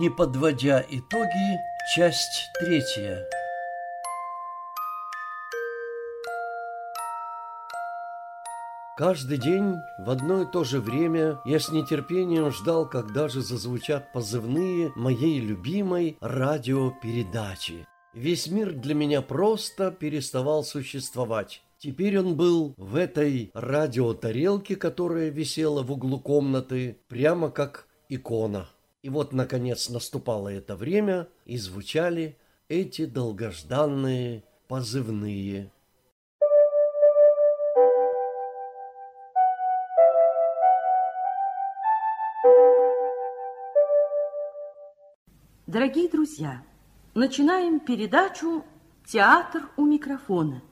Не подводя итоги, часть третья. Каждый день в одно и то же время я с нетерпением ждал, когда же зазвучат позывные моей любимой радиопередачи. Весь мир для меня просто переставал существовать. Теперь он был в этой радиотарелке, которая висела в углу комнаты, прямо как икона. И вот, наконец, наступало это время, и звучали эти долгожданные позывные. Дорогие друзья, начинаем передачу «Театр у микрофона».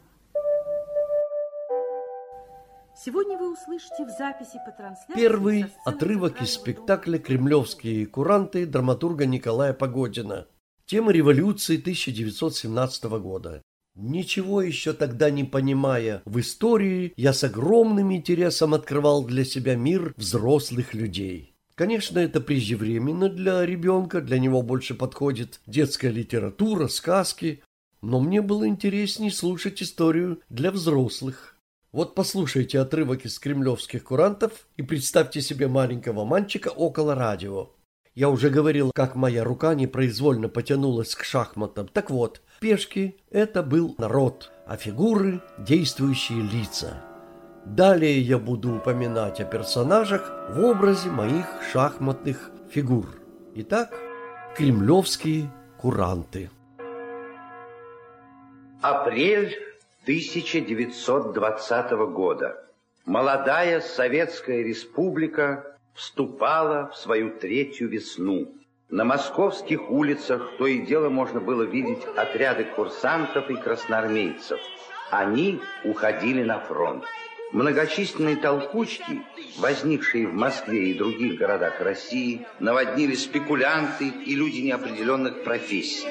Сегодня вы услышите в записи по трансляции... Первый отрывок из спектакля «Кремлевские куранты» драматурга Николая Погодина. Тема революции 1917 года. Ничего еще тогда не понимая в истории, я с огромным интересом открывал для себя мир взрослых людей. Конечно, это преждевременно для ребенка, для него больше подходит детская литература, сказки, но мне было интереснее слушать историю для взрослых. Вот послушайте отрывок из кремлевских курантов и представьте себе маленького мальчика около радио. Я уже говорил, как моя рука непроизвольно потянулась к шахматам. Так вот, пешки – это был народ, а фигуры – действующие лица. Далее я буду упоминать о персонажах в образе моих шахматных фигур. Итак, кремлевские куранты. Апрель 1920 года молодая Советская Республика вступала в свою третью весну. На московских улицах то и дело можно было видеть отряды курсантов и красноармейцев. Они уходили на фронт. Многочисленные толкучки, возникшие в Москве и других городах России, наводнили спекулянты и люди неопределенных профессий.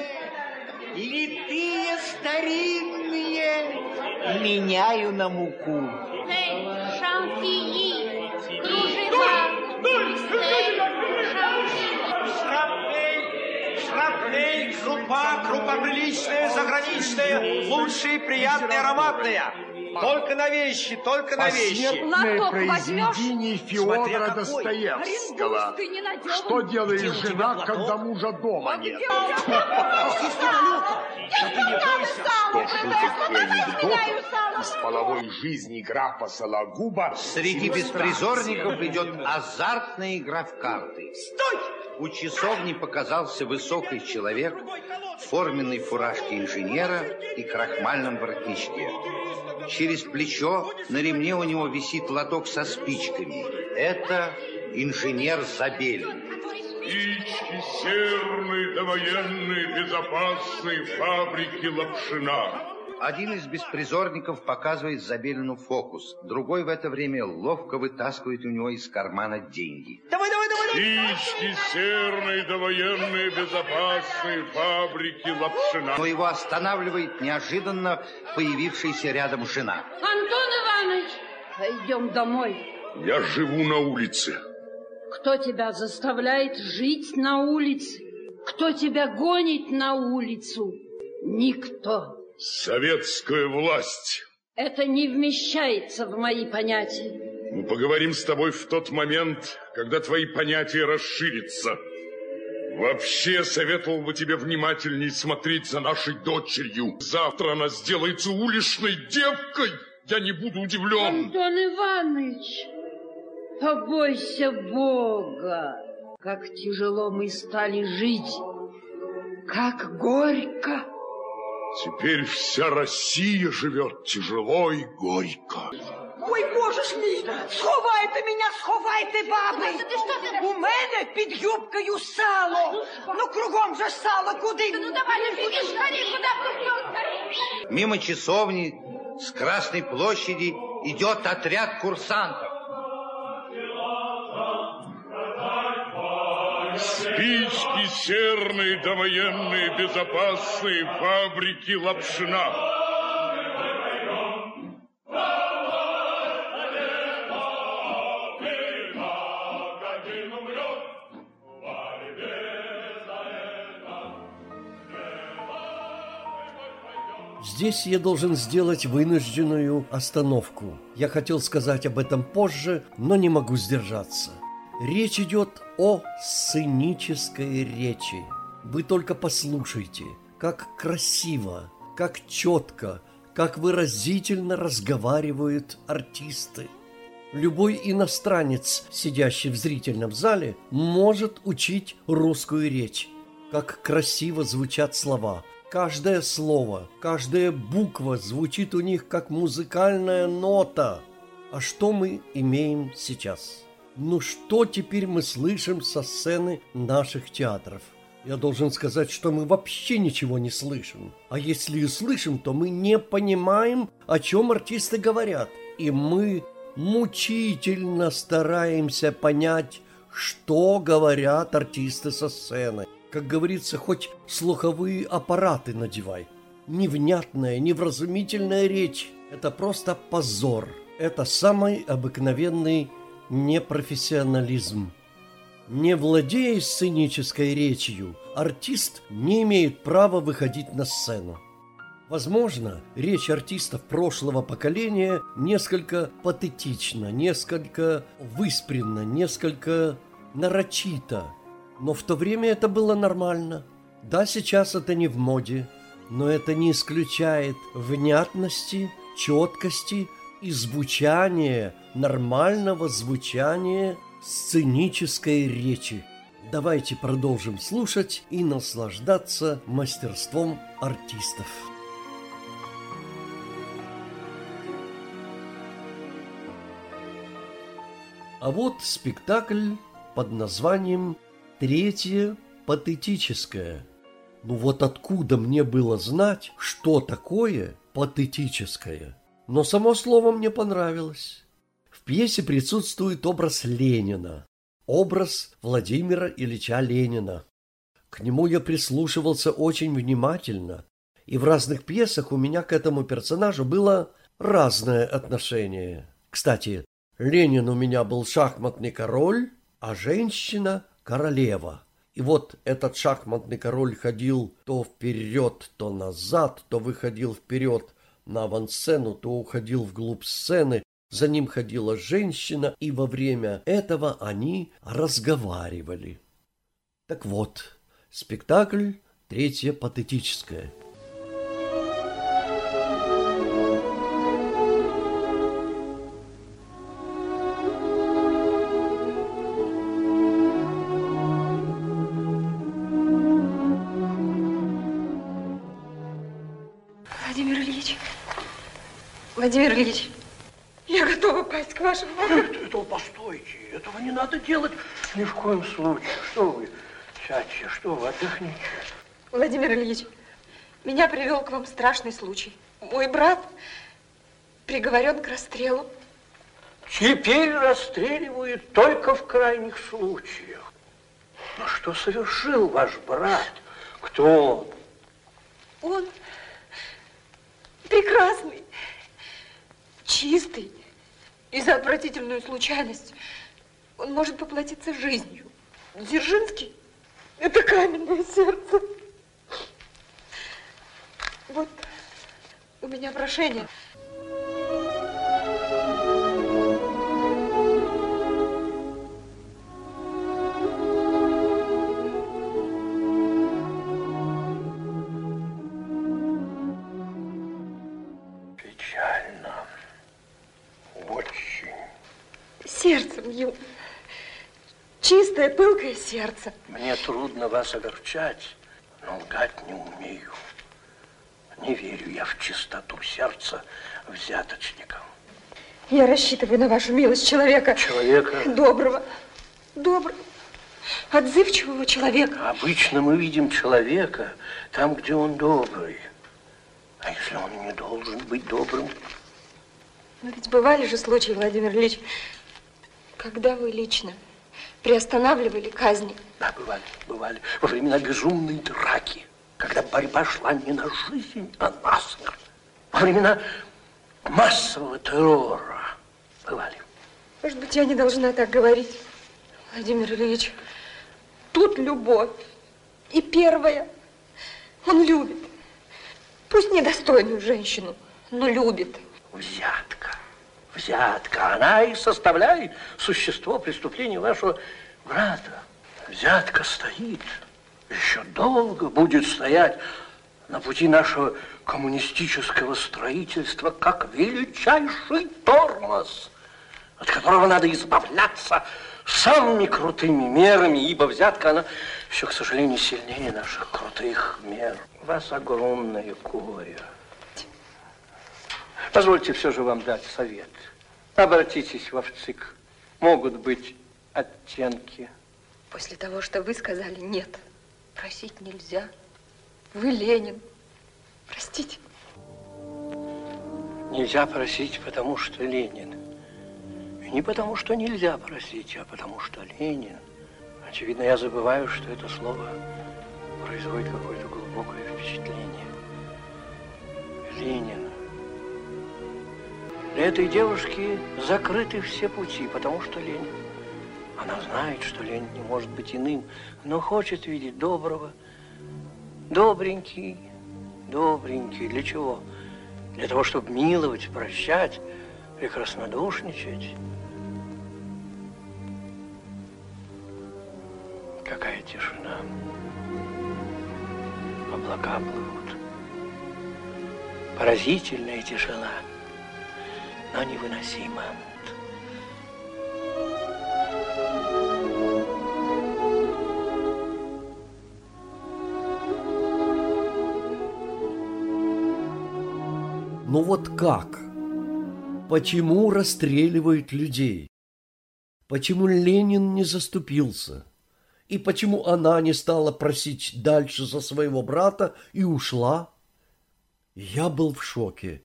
Литые старинные меняю на муку. Шампии, кружева, Шрапнель, шрапнель, крупа, крупа приличная, заграничная, лучшая, приятная, ароматная. Только на вещи, только на вещи. Посмертное Лоток произведение Феодора какой. Достоевского. Что делает Где жена, когда мужа дома нет? Шуточный анекдот из половой жизни графа Сологуба. Среди беспризорников идет азартная игра в карты. Стой! У часовни показался высокий человек в форменной фуражке инженера и крахмальном воротничке. Через плечо на ремне у него висит лоток со спичками. Это инженер Забелин. Спички серной довоенной безопасной фабрики Лапшина. Один из беспризорников показывает Забелину фокус. Другой в это время ловко вытаскивает у него из кармана деньги. Давай, давай, Спички серной довоенной безопасной фабрики Лапшина. Но его останавливает неожиданно появившаяся рядом жена. Антон Иванович, пойдем домой. Я живу на улице. Кто тебя заставляет жить на улице? Кто тебя гонит на улицу? Никто. Советская власть. Это не вмещается в мои понятия. Мы поговорим с тобой в тот момент, когда твои понятия расширятся. Вообще советовал бы тебе внимательней смотреть за нашей дочерью. Завтра она сделается уличной девкой. Я не буду удивлен. Антон Иванович, побойся Бога. Как тяжело мы стали жить. Как горько. Теперь вся Россия живет тяжело и горько. Ой, боже ж мій, сховайте мене, сховайте, баби. У мене під юбкою сало. Ну, кругом же ж сало, куди? Ну, давай, беги, скорее, куда пустил, Мимо часовни с Красной площади идет отряд курсантов. Спички серные, довоенные, безопасные, фабрики Лапшина. Здесь я должен сделать вынужденную остановку. Я хотел сказать об этом позже, но не могу сдержаться. Речь идет о сценической речи. Вы только послушайте, как красиво, как четко, как выразительно разговаривают артисты. Любой иностранец, сидящий в зрительном зале, может учить русскую речь. Как красиво звучат слова – Каждое слово, каждая буква звучит у них как музыкальная нота. А что мы имеем сейчас? Ну что теперь мы слышим со сцены наших театров? Я должен сказать, что мы вообще ничего не слышим. А если и слышим, то мы не понимаем, о чем артисты говорят. И мы мучительно стараемся понять, что говорят артисты со сцены. Как говорится, хоть слуховые аппараты надевай. Невнятная, невразумительная речь – это просто позор. Это самый обыкновенный непрофессионализм. Не владея сценической речью, артист не имеет права выходить на сцену. Возможно, речь артистов прошлого поколения несколько патетична, несколько выспренна, несколько нарочита – но в то время это было нормально. Да, сейчас это не в моде, но это не исключает внятности, четкости и звучания, нормального звучания сценической речи. Давайте продолжим слушать и наслаждаться мастерством артистов. А вот спектакль под названием Третье – патетическое. Ну вот откуда мне было знать, что такое патетическое? Но само слово мне понравилось. В пьесе присутствует образ Ленина, образ Владимира Ильича Ленина. К нему я прислушивался очень внимательно, и в разных пьесах у меня к этому персонажу было разное отношение. Кстати, Ленин у меня был шахматный король, а женщина королева. И вот этот шахматный король ходил то вперед, то назад, то выходил вперед на авансцену, то уходил вглубь сцены. За ним ходила женщина, и во время этого они разговаривали. Так вот, спектакль третье патетическое – Владимир Ильич, я готова пасть к вашим ногам. Это, это постойте, этого не надо делать ни в коем случае. Что вы, сядьте, что вы, отдохните. Владимир Ильич, меня привел к вам страшный случай. Мой брат приговорен к расстрелу. Теперь расстреливают только в крайних случаях. Но что совершил ваш брат? Кто он? Он прекрасный чистый и за отвратительную случайность он может поплатиться жизнью. Дзержинский – это каменное сердце. Вот у меня прошение. Чистое, пылкое сердце. Мне трудно вас огорчать, но лгать не умею. Не верю я в чистоту сердца взяточников. Я рассчитываю на вашу милость человека. Человека? Доброго. Доброго. Отзывчивого человека. Обычно мы видим человека там, где он добрый. А если он не должен быть добрым? Но ведь бывали же случаи, Владимир Ильич, когда вы лично приостанавливали казни. Да, бывали, бывали. Во времена безумной драки, когда борьба шла не на жизнь, а на смерть. Во времена массового террора бывали. Может быть, я не должна так говорить, Владимир Ильич. Тут любовь. И первая. Он любит. Пусть недостойную женщину, но любит. Взятка. Взятка. Она и составляет существо преступления вашего брата. Взятка стоит. Еще долго будет стоять на пути нашего коммунистического строительства как величайший тормоз, от которого надо избавляться самыми крутыми мерами, ибо взятка, она все, к сожалению, сильнее наших крутых мер. У вас огромное горе. Позвольте все же вам дать совет. Обратитесь в ВЦИК. Могут быть оттенки. После того, что вы сказали, нет, просить нельзя. Вы Ленин. Простите. Нельзя просить, потому что Ленин. И не потому, что нельзя просить, а потому что Ленин. Очевидно, я забываю, что это слово производит какое-то глубокое впечатление. Ленин. Для этой девушки закрыты все пути, потому что Ленин. Она знает, что Ленин не может быть иным, но хочет видеть доброго. Добренький, добренький. Для чего? Для того, чтобы миловать, прощать, прекраснодушничать. Какая тишина. Облака плывут. Поразительная тишина, но невыносимая. Ну вот как? Почему расстреливают людей? Почему Ленин не заступился? И почему она не стала просить дальше за своего брата и ушла? Я был в шоке.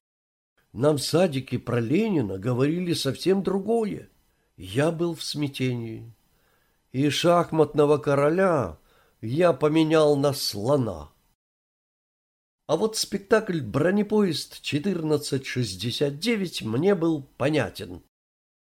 Нам в садике про Ленина говорили совсем другое. Я был в смятении. И шахматного короля я поменял на слона. А вот спектакль «Бронепоезд 1469» мне был понятен.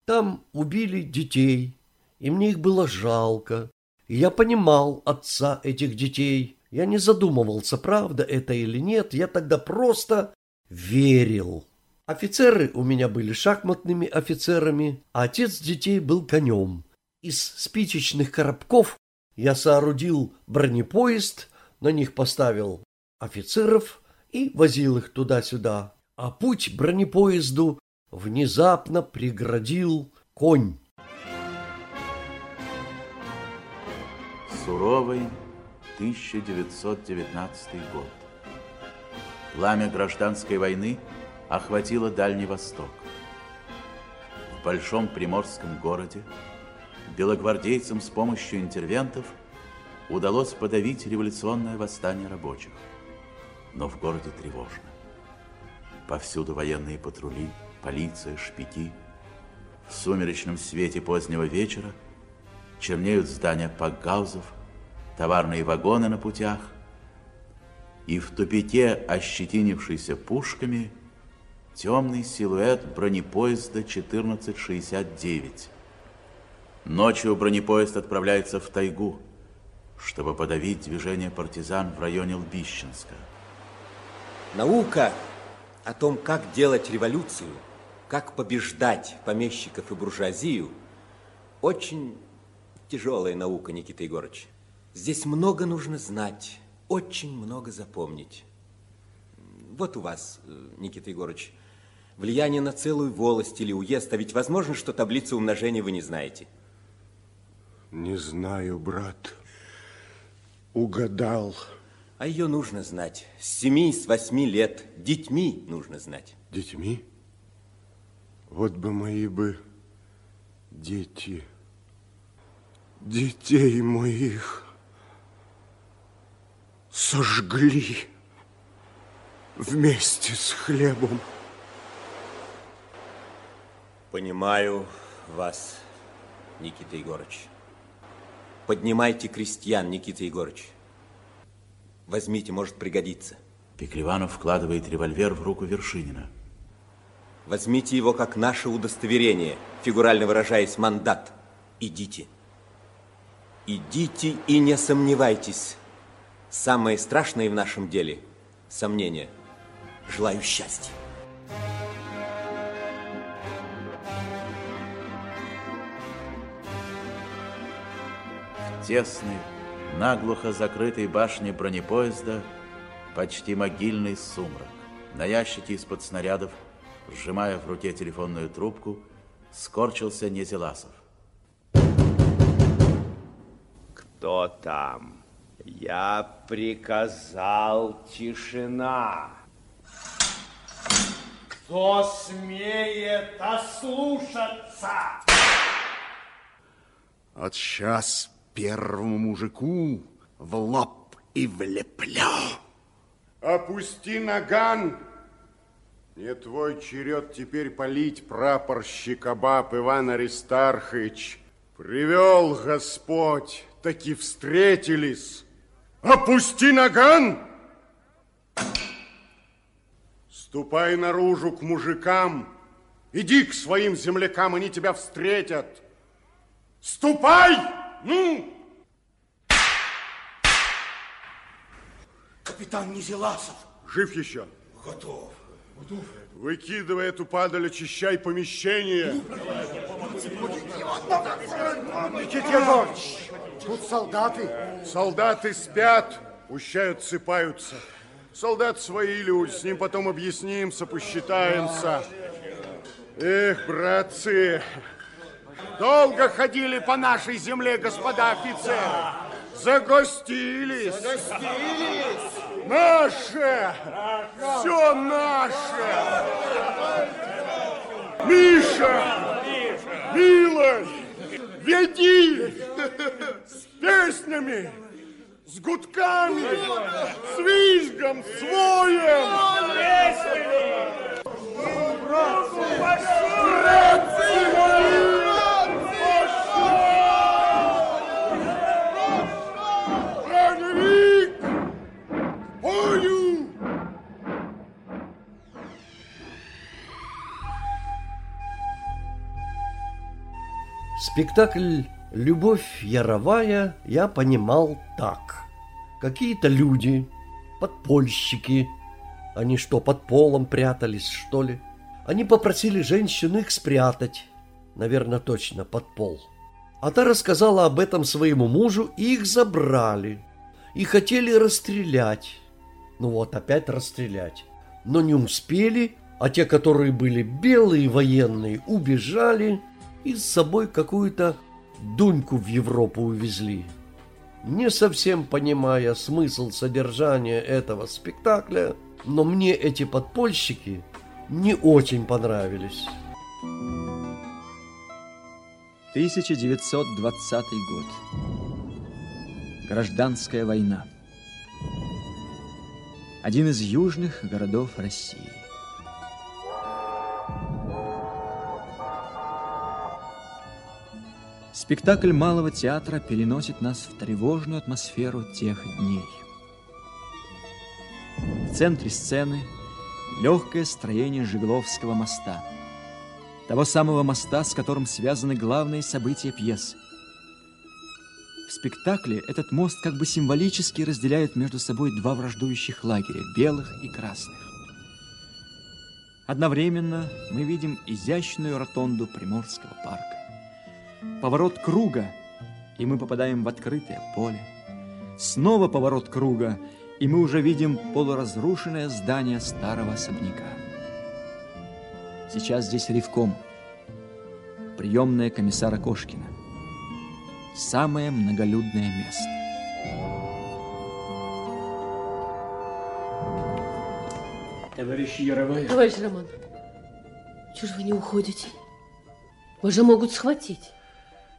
Там убили детей, и мне их было жалко. И я понимал отца этих детей. Я не задумывался, правда это или нет, я тогда просто верил. Офицеры у меня были шахматными офицерами, а отец детей был конем. Из спичечных коробков я соорудил бронепоезд, на них поставил офицеров и возил их туда-сюда. А путь бронепоезду внезапно преградил конь. Суровый 1919 год. Пламя гражданской войны охватило Дальний Восток. В большом приморском городе белогвардейцам с помощью интервентов удалось подавить революционное восстание рабочих – но в городе тревожно. Повсюду военные патрули, полиция, шпики. В сумеречном свете позднего вечера чернеют здания пакгаузов, товарные вагоны на путях, и в тупике, ощетинившийся пушками, темный силуэт бронепоезда 1469. Ночью бронепоезд отправляется в тайгу, чтобы подавить движение партизан в районе Лбищенска. Наука о том, как делать революцию, как побеждать помещиков и буржуазию, очень тяжелая наука, Никита Егорович. Здесь много нужно знать, очень много запомнить. Вот у вас, э, Никита Егорович, влияние на целую волость или уезд, а ведь возможно, что таблицу умножения вы не знаете. Не знаю, брат. Угадал. А ее нужно знать. С семи, с восьми лет. Детьми нужно знать. Детьми? Вот бы мои бы дети. Детей моих сожгли вместе с хлебом. Понимаю вас, Никита Егорович. Поднимайте крестьян, Никита Егорович. Возьмите, может пригодиться. Пеклеванов вкладывает револьвер в руку Вершинина. Возьмите его как наше удостоверение, фигурально выражаясь, мандат. Идите. Идите и не сомневайтесь. Самое страшное в нашем деле – сомнение. Желаю счастья. В тесной, наглухо закрытой башне бронепоезда почти могильный сумрак. На ящике из-под снарядов, сжимая в руке телефонную трубку, скорчился Незеласов. Кто там? Я приказал тишина. Кто смеет ослушаться? От сейчас первому мужику в лоб и влеплю. Опусти наган. Не твой черед теперь полить прапорщика баб Иван Аристархович. Привел Господь, таки встретились. Опусти наган! Ступай наружу к мужикам. Иди к своим землякам, они тебя встретят. Ступай! Ну! Капитан Низеласов. Жив еще? Готов. Готов. Выкидывай эту падаль, очищай помещение. Никита Егорович, тут солдаты. Солдаты спят, пущай отсыпаются. Солдат свои люди, с ним потом объяснимся, посчитаемся. Эх, братцы, долго ходили по нашей земле, господа офицеры. Загостились. Загостились. Наше! Все наше! Миша! Милый! Веди! С песнями! С гудками! С визгом! С воем! Спектакль «Любовь яровая» я понимал так. Какие-то люди, подпольщики, они что, под полом прятались, что ли? Они попросили женщину их спрятать, наверное, точно, под пол. А та рассказала об этом своему мужу, и их забрали. И хотели расстрелять. Ну вот, опять расстрелять. Но не успели, а те, которые были белые военные, убежали и с собой какую-то Дуньку в Европу увезли. Не совсем понимая смысл содержания этого спектакля, но мне эти подпольщики не очень понравились. 1920 год. Гражданская война. Один из южных городов России. Спектакль Малого театра переносит нас в тревожную атмосферу тех дней. В центре сцены легкое строение Жигловского моста. того самого моста, с которым связаны главные события пьесы. В спектакле этот мост как бы символически разделяет между собой два враждующих лагеря, белых и красных. Одновременно мы видим изящную ротонду Приморского парка. Поворот круга, и мы попадаем в открытое поле. Снова поворот круга, и мы уже видим полуразрушенное здание старого особняка. Сейчас здесь ревком, приемная комиссара Кошкина. Самое многолюдное место. Товарищ Яровая. Товарищ Роман, чего же вы не уходите? Вас же могут схватить.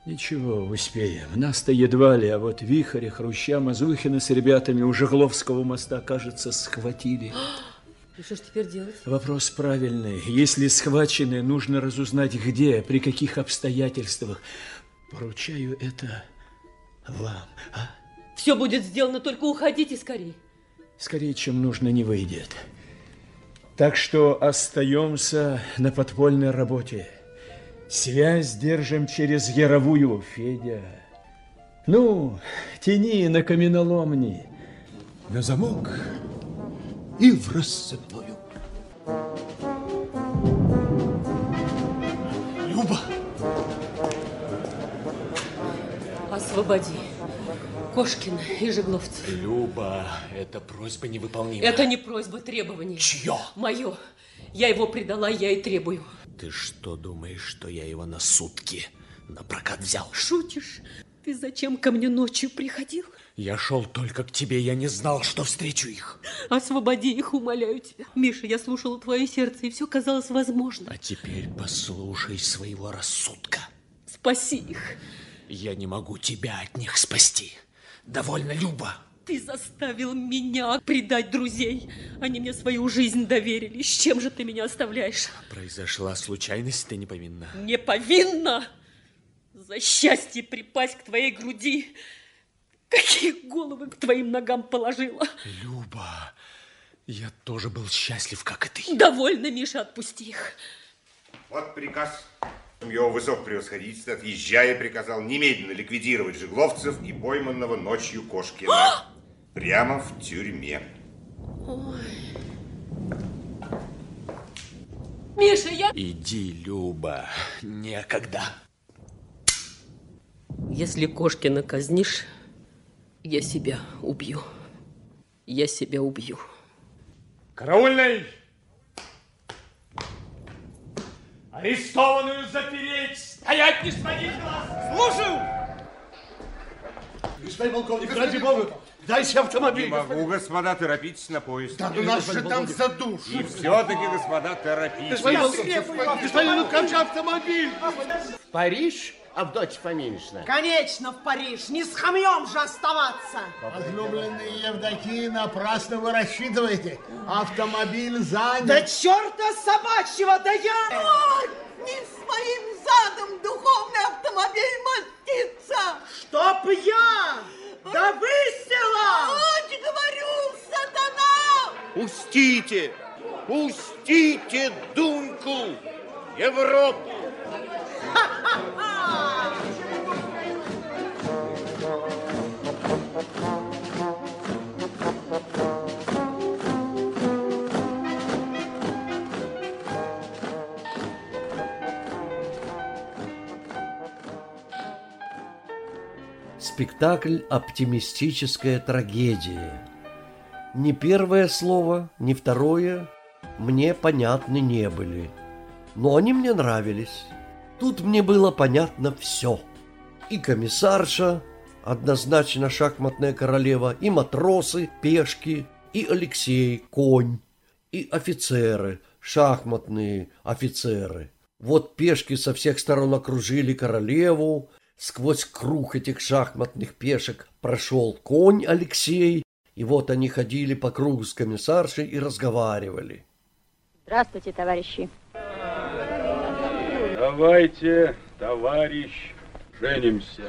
Ничего, успеем. Нас-то едва ли, а вот Вихаря, Хруща, Мазухина с ребятами у Жегловского моста, кажется, схватили. И что ж теперь делать? Вопрос правильный. Если схвачены, нужно разузнать, где, при каких обстоятельствах. Поручаю это вам, а? Все будет сделано, только уходите скорее. Скорее, чем нужно, не выйдет. Так что остаемся на подпольной работе. Связь держим через Яровую, Федя. Ну, тяни на каменоломни. На замок и в рассыпную. Люба! Освободи. Кошкина и Жегловцев. Люба, это просьба невыполнима. Это не просьба, требование. Чье? Мое. Я его предала, я и требую. Ты что думаешь, что я его на сутки на прокат взял? Шутишь? Ты зачем ко мне ночью приходил? Я шел только к тебе, я не знал, что встречу их. Освободи их, умоляю тебя. Миша, я слушала твое сердце, и все казалось возможным. А теперь послушай своего рассудка. Спаси их. Я не могу тебя от них спасти. Довольно, Люба. Ты заставил меня предать друзей. Они мне свою жизнь доверили. С чем же ты меня оставляешь? Произошла случайность, ты не повинна. Не повинна? За счастье припасть к твоей груди. Какие головы к твоим ногам положила? Люба, я тоже был счастлив, как и ты. Довольно, Миша, отпусти их. Вот приказ. Его высокопревосходительство, отъезжая, приказал немедленно ликвидировать жигловцев и пойманного ночью Кошкина. Прямо в тюрьме. Ой. Миша, я... Иди, Люба, некогда. Если Кошкина казнишь, я себя убью. Я себя убью. Караульный! Арестованную запереть! Стоять, не сводить глаз! Слушаю! Господин полковник, ради бога, дайте автомобиль. Не могу, господа, торопитесь на поезд. Да, ну нас же там задушат. И все-таки, господа, торопитесь. Господин ну как же автомобиль? В Париж, Авдотья Фоминична? Конечно, в Париж. Не с хамьем же оставаться. Возлюбленные Евдокии, напрасно вы рассчитываете. Автомобиль занят. Да черта собачьего, да я... Ой, не с моим задом духовный автомобиль мастится. Чтоб я да высела! Вот, говорю, сатана! Пустите, пустите Дуньку, Европу. Спектакль «Оптимистическая трагедия». Ни первое слово, ни второе мне понятны не были, но они мне нравились. Тут мне было понятно все. И комиссарша, однозначно шахматная королева, и матросы, пешки, и Алексей, конь, и офицеры, шахматные офицеры. Вот пешки со всех сторон окружили королеву, сквозь круг этих шахматных пешек прошел конь Алексей, и вот они ходили по кругу с комиссаршей и разговаривали. Здравствуйте, товарищи. Давайте, товарищ, женимся.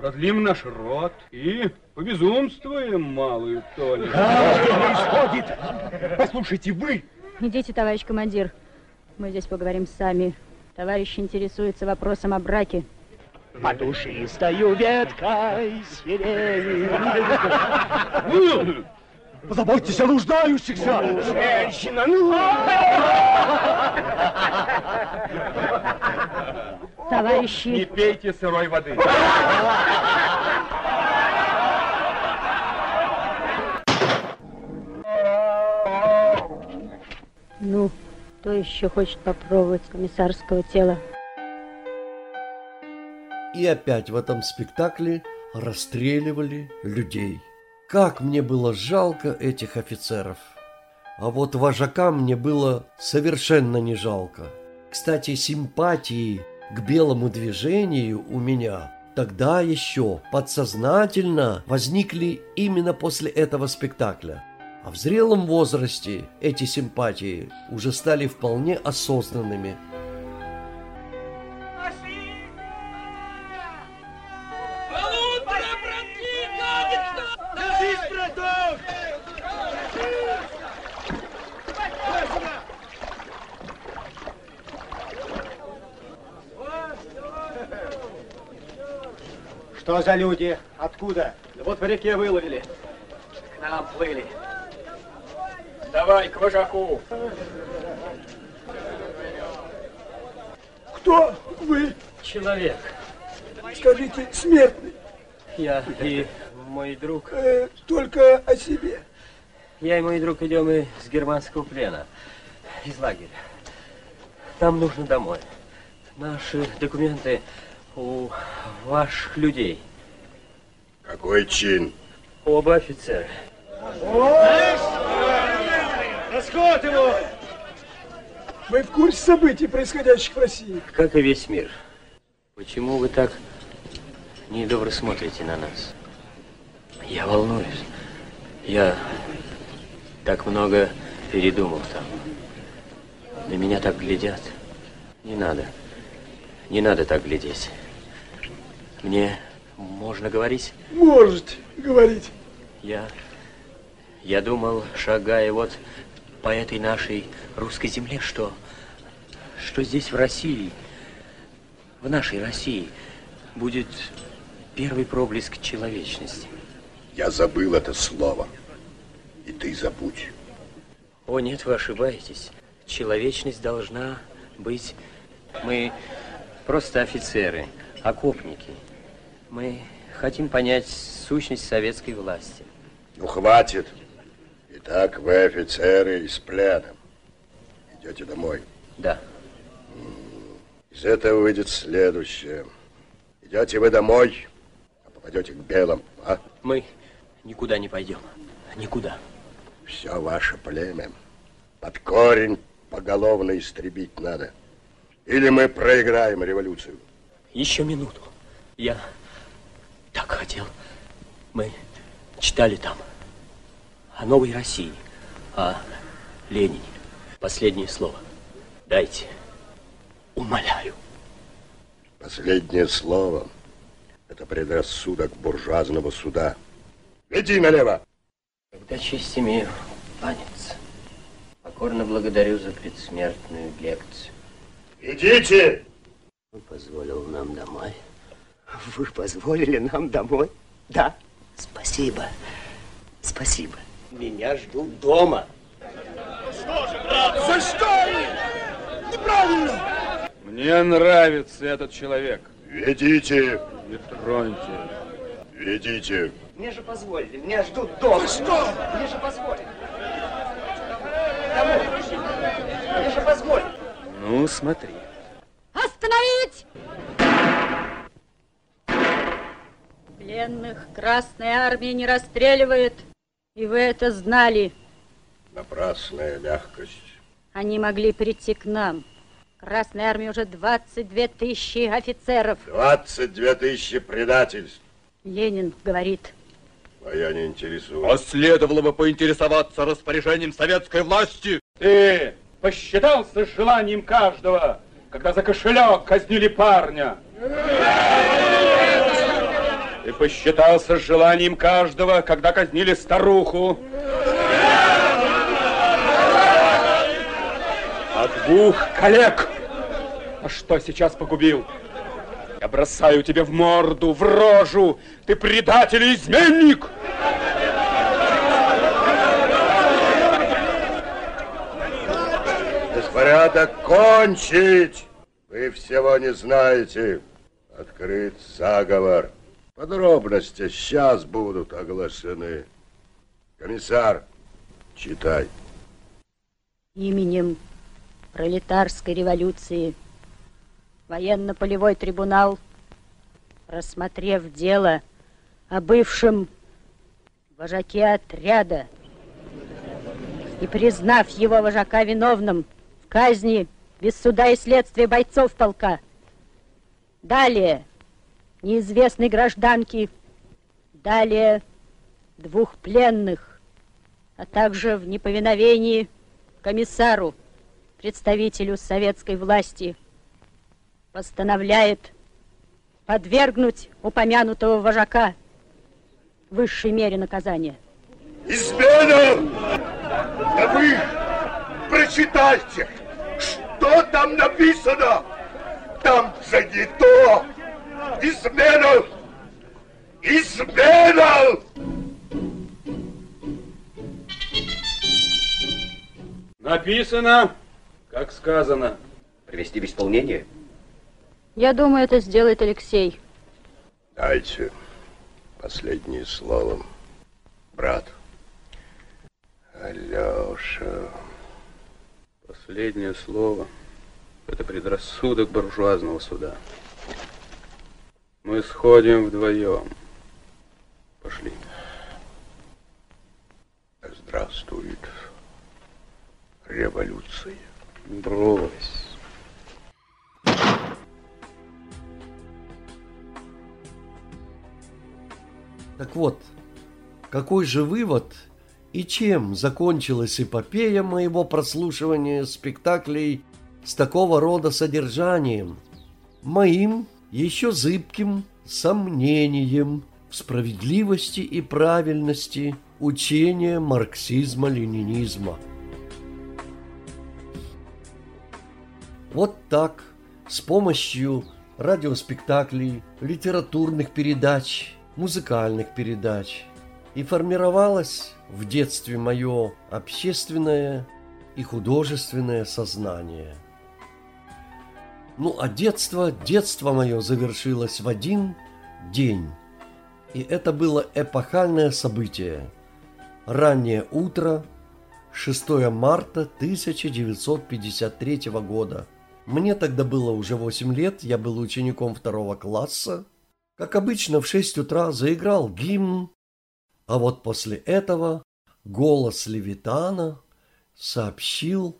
Продлим наш род и повезумствуем малую Толю. Да, что происходит? Послушайте, вы... Идите, товарищ командир. Мы здесь поговорим сами. Товарищ интересуется вопросом о браке. По душистою веткой сирени. Позаботьтесь о нуждающихся! Женщина, ну! Товарищи... Не пейте сырой воды. Ну, кто еще хочет попробовать комиссарского тела? И опять в этом спектакле расстреливали людей. Как мне было жалко этих офицеров. А вот вожакам мне было совершенно не жалко. Кстати, симпатии к белому движению у меня тогда еще подсознательно возникли именно после этого спектакля. А в зрелом возрасте эти симпатии уже стали вполне осознанными. Что за люди? Откуда? Да вот в реке выловили. К нам плыли. Давай к вожаку. Кто вы? Человек. Скажите, смертный. Я и мой друг. Э, только о себе. Я и мой друг идем из германского плена, из лагеря. Нам нужно домой. Наши документы у ваших людей. Какой чин? Оба офицера. Расход его! Вы в курсе событий, происходящих в России? Как и весь мир. Почему вы так недобро смотрите на нас? Я волнуюсь. Я так много передумал там. На меня так глядят. Не надо. Не надо так глядеть. Мне можно говорить? Можете говорить. Я... Я думал, шагая вот по этой нашей русской земле, что... Что здесь, в России, в нашей России, будет первый проблеск человечности. Я забыл это слово. И ты забудь. О, нет, вы ошибаетесь. Человечность должна быть... Мы просто офицеры, окопники. Мы хотим понять сущность советской власти. Ну, хватит. Итак, вы офицеры из плена. Идете домой? Да. Из этого выйдет следующее. Идете вы домой, а попадете к белым, а? Мы никуда не пойдем. Никуда. Все ваше племя. Под корень поголовно истребить надо. Или мы проиграем революцию. Еще минуту. Я так хотел. Мы читали там о новой России, о Ленине. Последнее слово. Дайте. Умоляю. Последнее слово – это предрассудок буржуазного суда. Веди налево. Когда честь имею кланяться, покорно благодарю за предсмертную лекцию. Идите! Он позволил нам домой. Вы позволили нам домой? Да. Спасибо. Спасибо. Меня ждут дома. За что? Неправильно! Мне нравится этот человек. Ведите. Не троньте. Ведите. Мне же позволили, меня ждут дома. За что? Мне же позволили. Домой. Мне же позволили. Ну, смотри. Остановить! Пленных Красная Армия не расстреливает, и вы это знали. Напрасная мягкость. Они могли прийти к нам. Красной армии уже 22 тысячи офицеров. 22 тысячи предательств. Ленин говорит. А я не интересуюсь. А следовало бы поинтересоваться распоряжением советской власти. Ты посчитался с желанием каждого, когда за кошелек казнили парня? Ты посчитался с желанием каждого, когда казнили старуху? От двух коллег. А что сейчас погубил? Я бросаю тебе в морду, в рожу. Ты предатель и изменник. Беспорядок кончить! Вы всего не знаете. Открыт заговор. Подробности сейчас будут оглашены. Комиссар, читай. Именем пролетарской революции военно-полевой трибунал, рассмотрев дело о бывшем вожаке отряда и признав его вожака виновным в казни без суда и следствия бойцов полка, далее неизвестной гражданки, далее двух пленных, а также в неповиновении комиссару, представителю советской власти, постановляет подвергнуть упомянутого вожака высшей мере наказания. Измена! Да вы прочитайте, что там написано! Там же Измена! Измена! Написано, как сказано. Привести в исполнение? Я думаю, это сделает Алексей. Дайте последнее слово, брат. Алеша. Последнее слово – это предрассудок буржуазного суда. Мы сходим вдвоем. Пошли. Здравствует революция. Брось. Так вот, какой же вывод и чем закончилась эпопея моего прослушивания спектаклей с такого рода содержанием? Моим еще зыбким сомнением в справедливости и правильности учения марксизма-ленинизма. Вот так, с помощью радиоспектаклей, литературных передач, музыкальных передач и формировалось в детстве мое общественное и художественное сознание. Ну, а детство, детство мое завершилось в один день. И это было эпохальное событие. Раннее утро, 6 марта 1953 года. Мне тогда было уже 8 лет, я был учеником второго класса. Как обычно, в 6 утра заиграл гимн, а вот после этого голос Левитана сообщил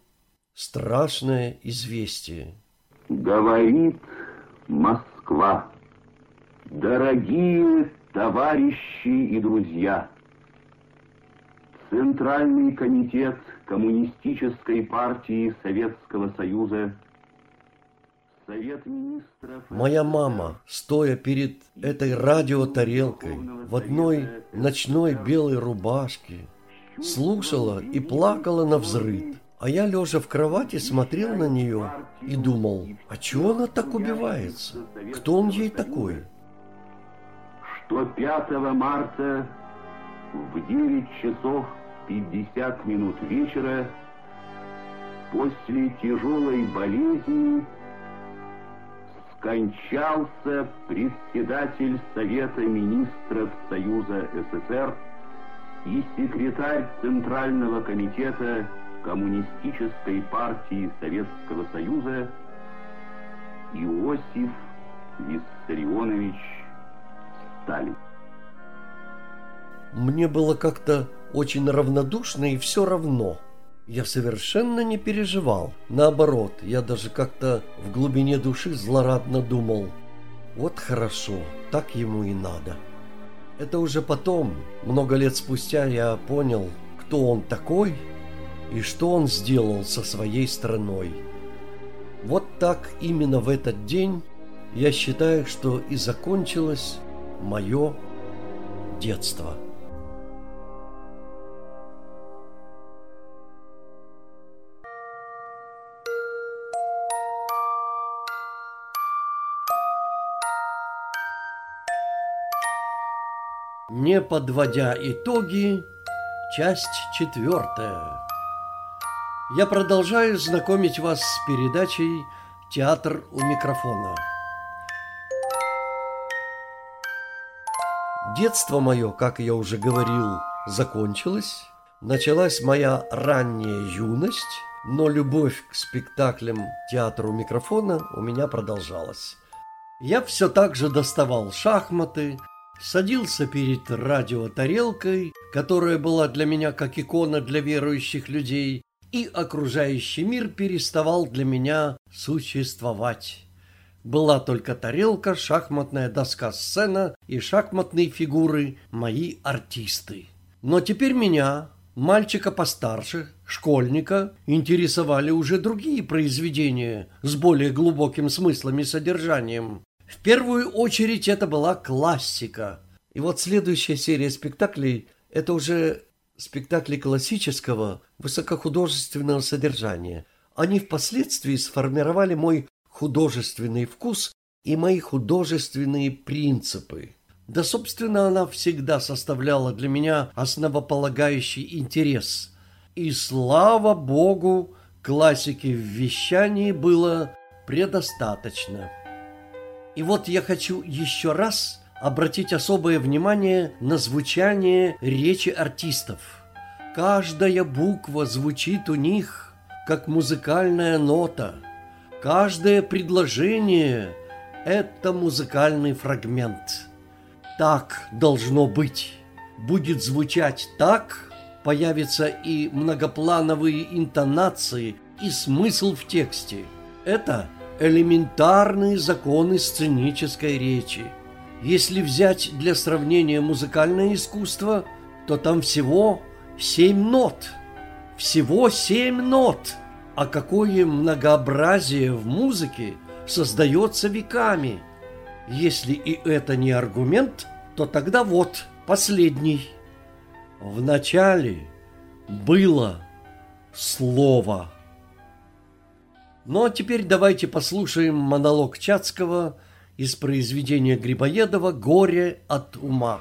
страшное известие. Говорит Москва. Дорогие товарищи и друзья, Центральный комитет Коммунистической партии Советского Союза Совет министров... Моя мама, стоя перед этой радиотарелкой в одной ночной белой рубашке, слушала и плакала на взрыд. А я, лежа в кровати, смотрел на нее и думал, а чего она так убивается? Кто он ей такой? Что 5 марта в 9 часов 50 минут вечера после тяжелой болезни скончался председатель Совета министров Союза СССР и секретарь Центрального комитета Коммунистической партии Советского Союза Иосиф Виссарионович Сталин. Мне было как-то очень равнодушно и все равно. Я совершенно не переживал. Наоборот, я даже как-то в глубине души злорадно думал, вот хорошо, так ему и надо. Это уже потом, много лет спустя, я понял, кто он такой и что он сделал со своей страной. Вот так именно в этот день я считаю, что и закончилось мое детство. Не подводя итоги, часть четвертая. Я продолжаю знакомить вас с передачей «Театр у микрофона». Детство мое, как я уже говорил, закончилось. Началась моя ранняя юность, но любовь к спектаклям театру микрофона у меня продолжалась. Я все так же доставал шахматы, садился перед радиотарелкой, которая была для меня как икона для верующих людей, и окружающий мир переставал для меня существовать. Была только тарелка, шахматная доска сцена и шахматные фигуры мои артисты. Но теперь меня, мальчика постарше, школьника, интересовали уже другие произведения с более глубоким смыслом и содержанием. В первую очередь это была классика. И вот следующая серия спектаклей – это уже спектакли классического, высокохудожественного содержания. Они впоследствии сформировали мой художественный вкус и мои художественные принципы. Да, собственно, она всегда составляла для меня основополагающий интерес. И слава богу, классики в вещании было предостаточно. И вот я хочу еще раз обратить особое внимание на звучание речи артистов. Каждая буква звучит у них, как музыкальная нота – Каждое предложение – это музыкальный фрагмент. Так должно быть. Будет звучать так, появятся и многоплановые интонации, и смысл в тексте. Это элементарные законы сценической речи. Если взять для сравнения музыкальное искусство, то там всего семь нот. Всего семь нот – а какое многообразие в музыке создается веками. Если и это не аргумент, то тогда вот последний. В начале было слово. Ну а теперь давайте послушаем монолог Чацкого из произведения Грибоедова «Горе от ума».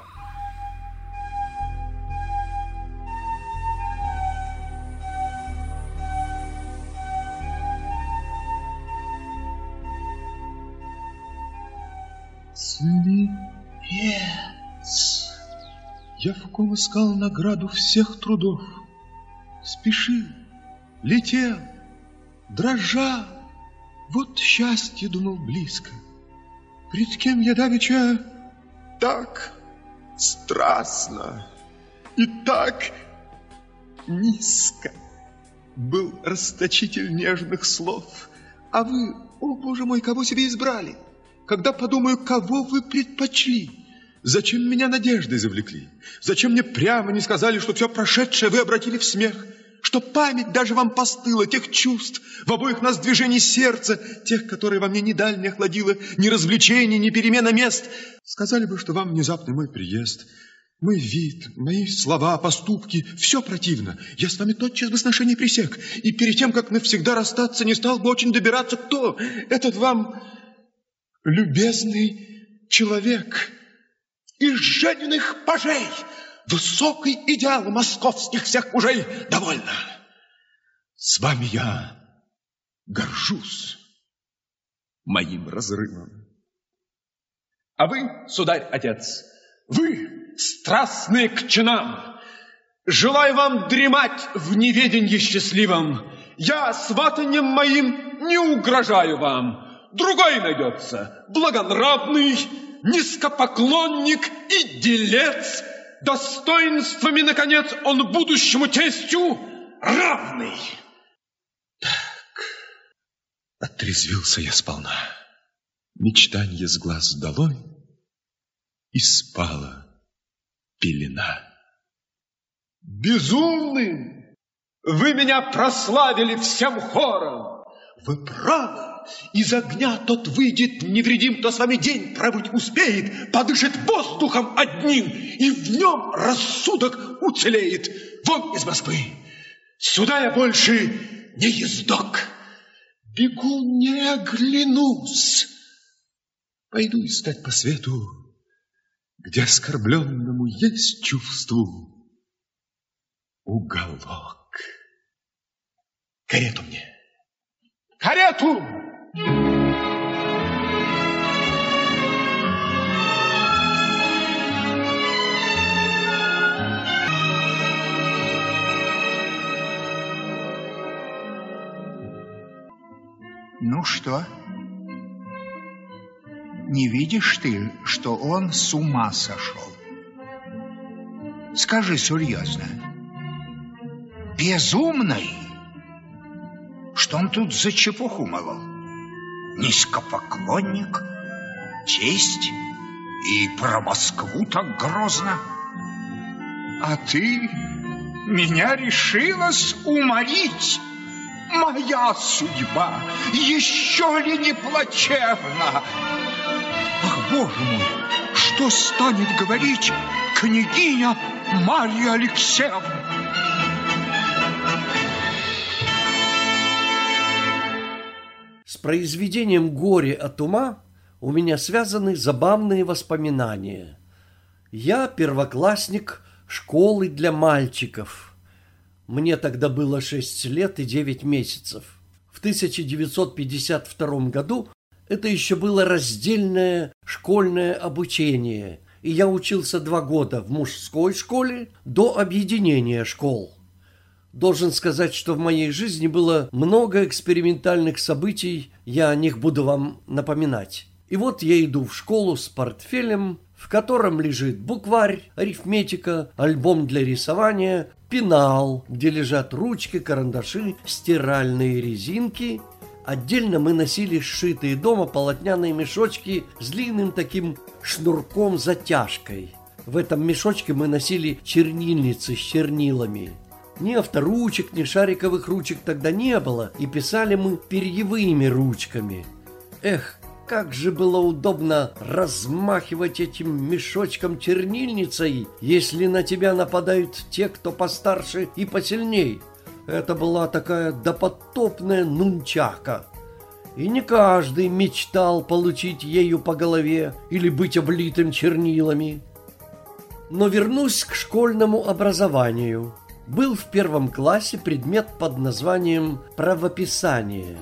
Слепец! Я в ком искал награду всех трудов. Спешил, летел, дрожал. Вот счастье, думал, близко. Пред кем я давеча так страстно и так низко был расточитель нежных слов. А вы, о, боже мой, кого себе избрали? — когда подумаю, кого вы предпочли. Зачем меня надеждой завлекли? Зачем мне прямо не сказали, что все прошедшее вы обратили в смех? Что память даже вам постыла тех чувств, в обоих нас движений сердца, тех, которые во мне ни даль не охладило, ни развлечений, ни перемена мест. Сказали бы, что вам внезапный мой приезд, мой вид, мои слова, поступки, все противно. Я с вами тотчас бы сношение пресек, и перед тем, как навсегда расстаться, не стал бы очень добираться, кто этот вам любезный человек из жененных пажей, высокий идеал московских всех мужей. Довольно. С вами я горжусь моим разрывом. А вы, сударь-отец, вы, страстные к чинам, желаю вам дремать в неведенье счастливом. Я сватаньем моим не угрожаю вам, другой найдется, благонравный, низкопоклонник и делец, достоинствами, наконец, он будущему тестю равный. Так, отрезвился я сполна. Мечтанье с глаз долой, и спала пелена. Безумный! Вы меня прославили всем хором! Вы правы! Из огня тот выйдет невредим, кто с вами день пробыть успеет, подышит воздухом одним, и в нем рассудок уцелеет. Вон из Москвы. Сюда я больше не ездок. Бегу, не оглянусь. Пойду искать по свету где оскорбленному есть чувству уголок. Карету мне! Карету! Ну что? Не видишь ты, что он с ума сошел? Скажи серьезно. Безумный? Что он тут за чепуху молол? Низкопоклонник? Честь? И про Москву так грозно? А ты меня решилась уморить? Моя судьба еще ли не плачевна? Ах, боже мой, что станет говорить княгиня Марья Алексеевна? Произведением «Горе от ума» у меня связаны забавные воспоминания. Я первоклассник школы для мальчиков. Мне тогда было 6 лет и 9 месяцев. В 1952 году это еще было раздельное школьное обучение, и я учился два года в мужской школе до объединения школ. Должен сказать, что в моей жизни было много экспериментальных событий, я о них буду вам напоминать. И вот я иду в школу с портфелем, в котором лежит букварь, арифметика, альбом для рисования, пенал, где лежат ручки, карандаши, стиральные резинки. Отдельно мы носили сшитые дома полотняные мешочки с длинным таким шнурком-затяжкой. В этом мешочке мы носили чернильницы с чернилами. Ни авторучек, ни шариковых ручек тогда не было, и писали мы перьевыми ручками. Эх, как же было удобно размахивать этим мешочком чернильницей, если на тебя нападают те, кто постарше и посильней. Это была такая допотопная нунчака. И не каждый мечтал получить ею по голове или быть облитым чернилами. Но вернусь к школьному образованию. Был в первом классе предмет под названием «Правописание».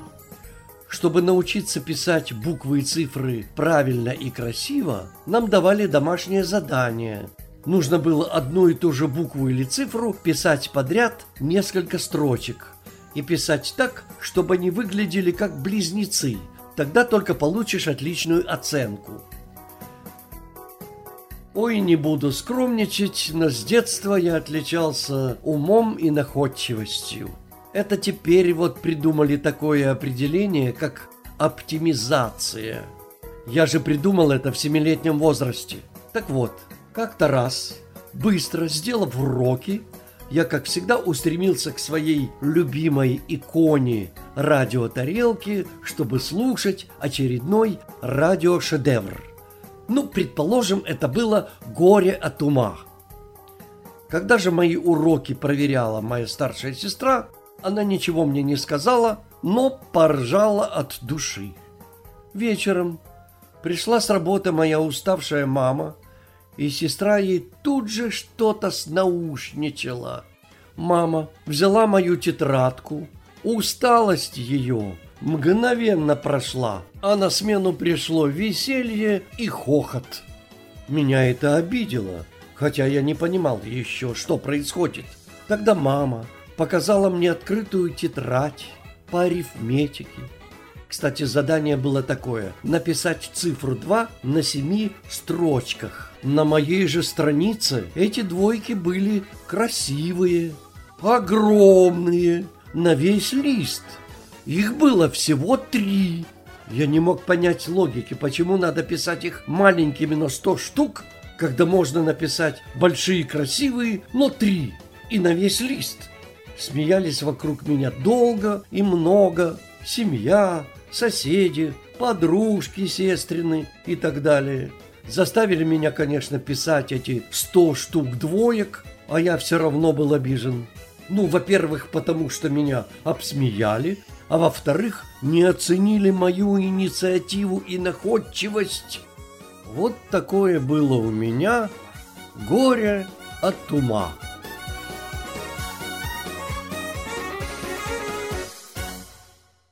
Чтобы научиться писать буквы и цифры правильно и красиво, нам давали домашнее задание. Нужно было одну и ту же букву или цифру писать подряд несколько строчек. И писать так, чтобы они выглядели как близнецы. Тогда только получишь отличную оценку. Ой, не буду скромничать, но с детства я отличался умом и находчивостью. Это теперь вот придумали такое определение, как оптимизация. Я же придумал это в семилетнем возрасте. Так вот, как-то раз, быстро сделав уроки, я, как всегда, устремился к своей любимой иконе радиотарелки, чтобы слушать очередной радиошедевр. Ну, предположим, это было «Горе от ума». Когда же мои уроки проверяла моя старшая сестра, она ничего мне не сказала, но поржала от души. Вечером пришла с работы моя уставшая мама, и сестра ей тут же что-то снаушничала. Мама взяла мою тетрадку, усталость ее мгновенно прошла, а на смену пришло веселье и хохот. Меня это обидело, хотя я не понимал еще, что происходит. Тогда мама показала мне открытую тетрадь по арифметике. Кстати, задание было такое – написать цифру 2 на семи строчках. На моей же странице эти двойки были красивые, огромные, на весь лист. Их было всего три. Я не мог понять логики, почему надо писать их маленькими на сто штук, когда можно написать большие красивые, но три, и на весь лист. Смеялись вокруг меня долго и много, семья, соседи, подружки сестрины и так далее. Заставили меня, конечно, писать эти сто штук двоек, а я все равно был обижен. Ну, во-первых, потому что меня обсмеяли, а во-вторых, не оценили мою инициативу и находчивость. Вот такое было у меня горе от ума.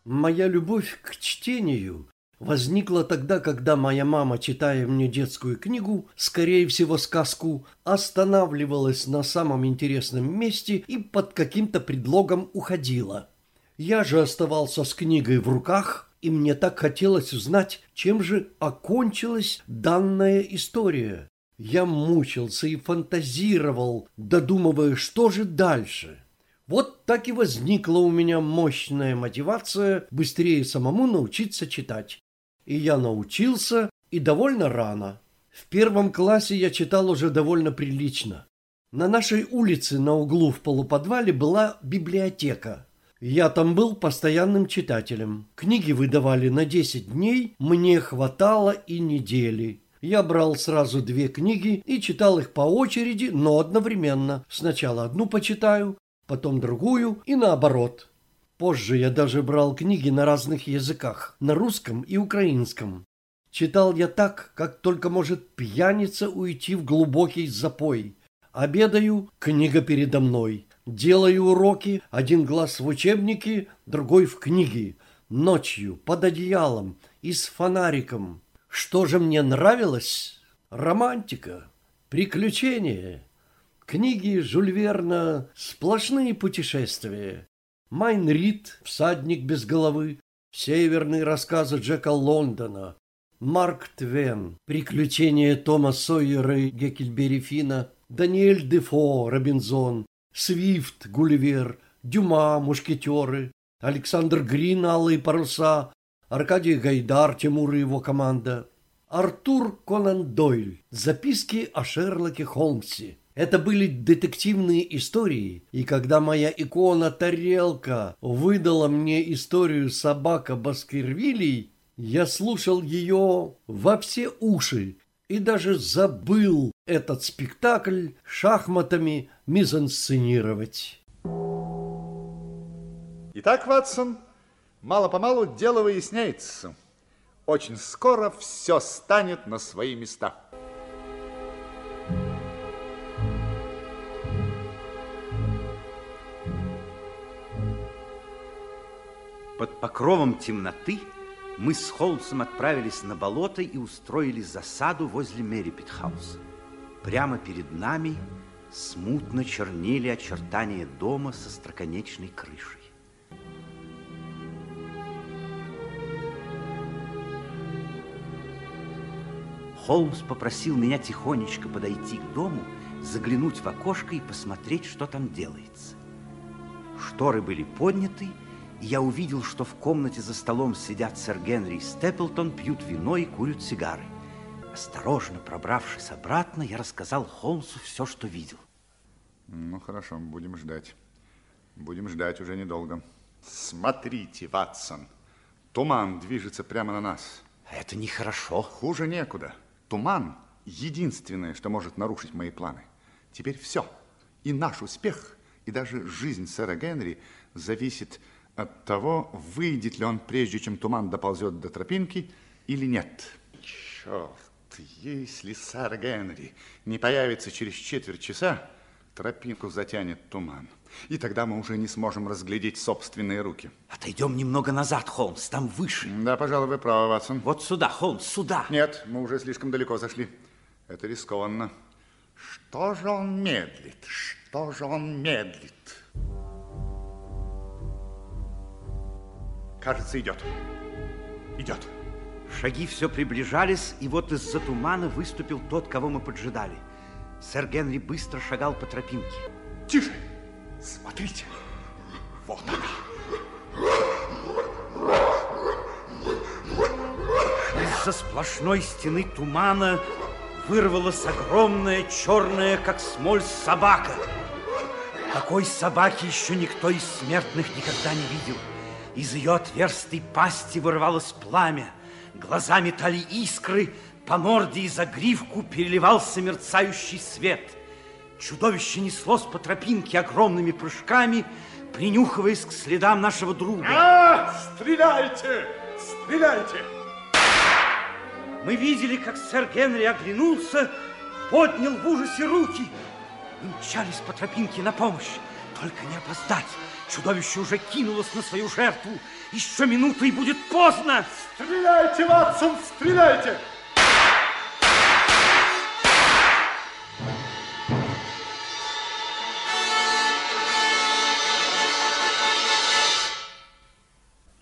Моя любовь к чтению возникла тогда, когда моя мама, читая мне детскую книгу, скорее всего сказку, останавливалась на самом интересном месте и под каким-то предлогом уходила. Я же оставался с книгой в руках, и мне так хотелось узнать, чем же окончилась данная история. Я мучился и фантазировал, додумывая, что же дальше. Вот так и возникла у меня мощная мотивация быстрее самому научиться читать. И я научился, и довольно рано. В первом классе я читал уже довольно прилично. На нашей улице на углу в полуподвале была библиотека. Я там был постоянным читателем. Книги выдавали на 10 дней, мне хватало и недели. Я брал сразу две книги и читал их по очереди, но одновременно. Сначала одну почитаю, потом другую и наоборот. Позже я даже брал книги на разных языках, на русском и украинском. Читал я так, как только может пьяница уйти в глубокий запой. Обедаю, книга передо мной. Делаю уроки, один глаз в учебнике, другой в книге. Ночью, под одеялом и с фонариком. Что же мне нравилось? Романтика, приключения. Книги Жюль Верна «Сплошные путешествия». Майн Рид «Всадник без головы», «Северные рассказы Джека Лондона», Марк Твен «Приключения Тома Сойера и Геккельбери Фина», Даниэль Дефо «Робинзон», Свифт «Гулливер», Дюма «Мушкетеры», Александр Грин «Алые паруса», Аркадий Гайдар «Тимур и его команда», Артур Конан Дойль. «Записки о Шерлоке Холмсе», это были детективные истории, и когда моя икона Тарелка выдала мне историю собака Баскервилей, я слушал ее во все уши и даже забыл этот спектакль шахматами мизансценировать. Итак, Ватсон, мало-помалу дело выясняется. Очень скоро все станет на свои места. Под покровом темноты мы с Холмсом отправились на болото и устроили засаду возле Мерипетхауса. Прямо перед нами смутно чернели очертания дома со строконечной крышей. Холмс попросил меня тихонечко подойти к дому, заглянуть в окошко и посмотреть, что там делается. Шторы были подняты, я увидел, что в комнате за столом сидят сэр Генри и Степлтон, пьют вино и курят сигары. Осторожно пробравшись обратно, я рассказал Холмсу все, что видел. Ну, хорошо, будем ждать. Будем ждать уже недолго. Смотрите, Ватсон, туман движется прямо на нас. Это нехорошо. Хуже некуда. Туман – единственное, что может нарушить мои планы. Теперь все. И наш успех, и даже жизнь сэра Генри зависит от того, выйдет ли он, прежде чем туман доползет до тропинки, или нет. Черт, если сэр Генри не появится через четверть часа, тропинку затянет туман. И тогда мы уже не сможем разглядеть собственные руки. Отойдем немного назад, Холмс, там выше. Да, пожалуй, вы правы, Ватсон. Вот сюда, Холмс, сюда. Нет, мы уже слишком далеко зашли. Это рискованно. Что же он медлит? Что же он медлит? Кажется, идет. Идет. Шаги все приближались, и вот из-за тумана выступил тот, кого мы поджидали. Сэр Генри быстро шагал по тропинке. Тише! Смотрите! Вот она! Из-за сплошной стены тумана вырвалась огромная черная, как смоль, собака. Такой собаки еще никто из смертных никогда не видел. Из ее отверстой пасти вырывалось пламя, глаза метали искры, по морде и загривку переливался мерцающий свет. Чудовище неслось по тропинке огромными прыжками, принюхиваясь к следам нашего друга. А, стреляйте! Стреляйте! Мы видели, как сэр Генри оглянулся, поднял в ужасе руки. Мы мчались по тропинке на помощь. Только не опоздать. Чудовище уже кинулось на свою жертву. Еще минута и будет поздно. Стреляйте, Ватсон, стреляйте!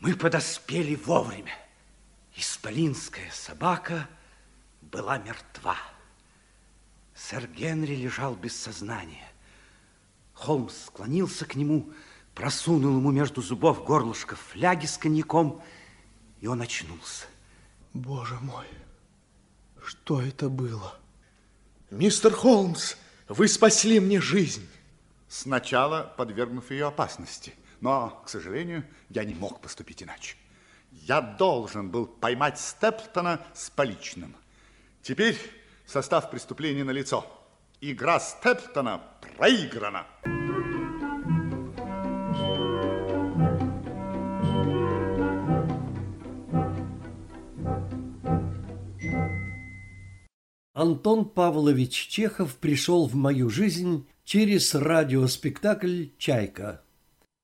Мы подоспели вовремя. Исполинская собака была мертва. Сэр Генри лежал без сознания. Холмс склонился к нему, просунул ему между зубов горлышко фляги с коньяком, и он очнулся. Боже мой, что это было? Мистер Холмс, вы спасли мне жизнь. Сначала подвергнув ее опасности, но, к сожалению, я не мог поступить иначе. Я должен был поймать Степлтона с поличным. Теперь состав преступления налицо. Игра Степлтона проиграна. Антон Павлович Чехов пришел в мою жизнь через радиоспектакль «Чайка».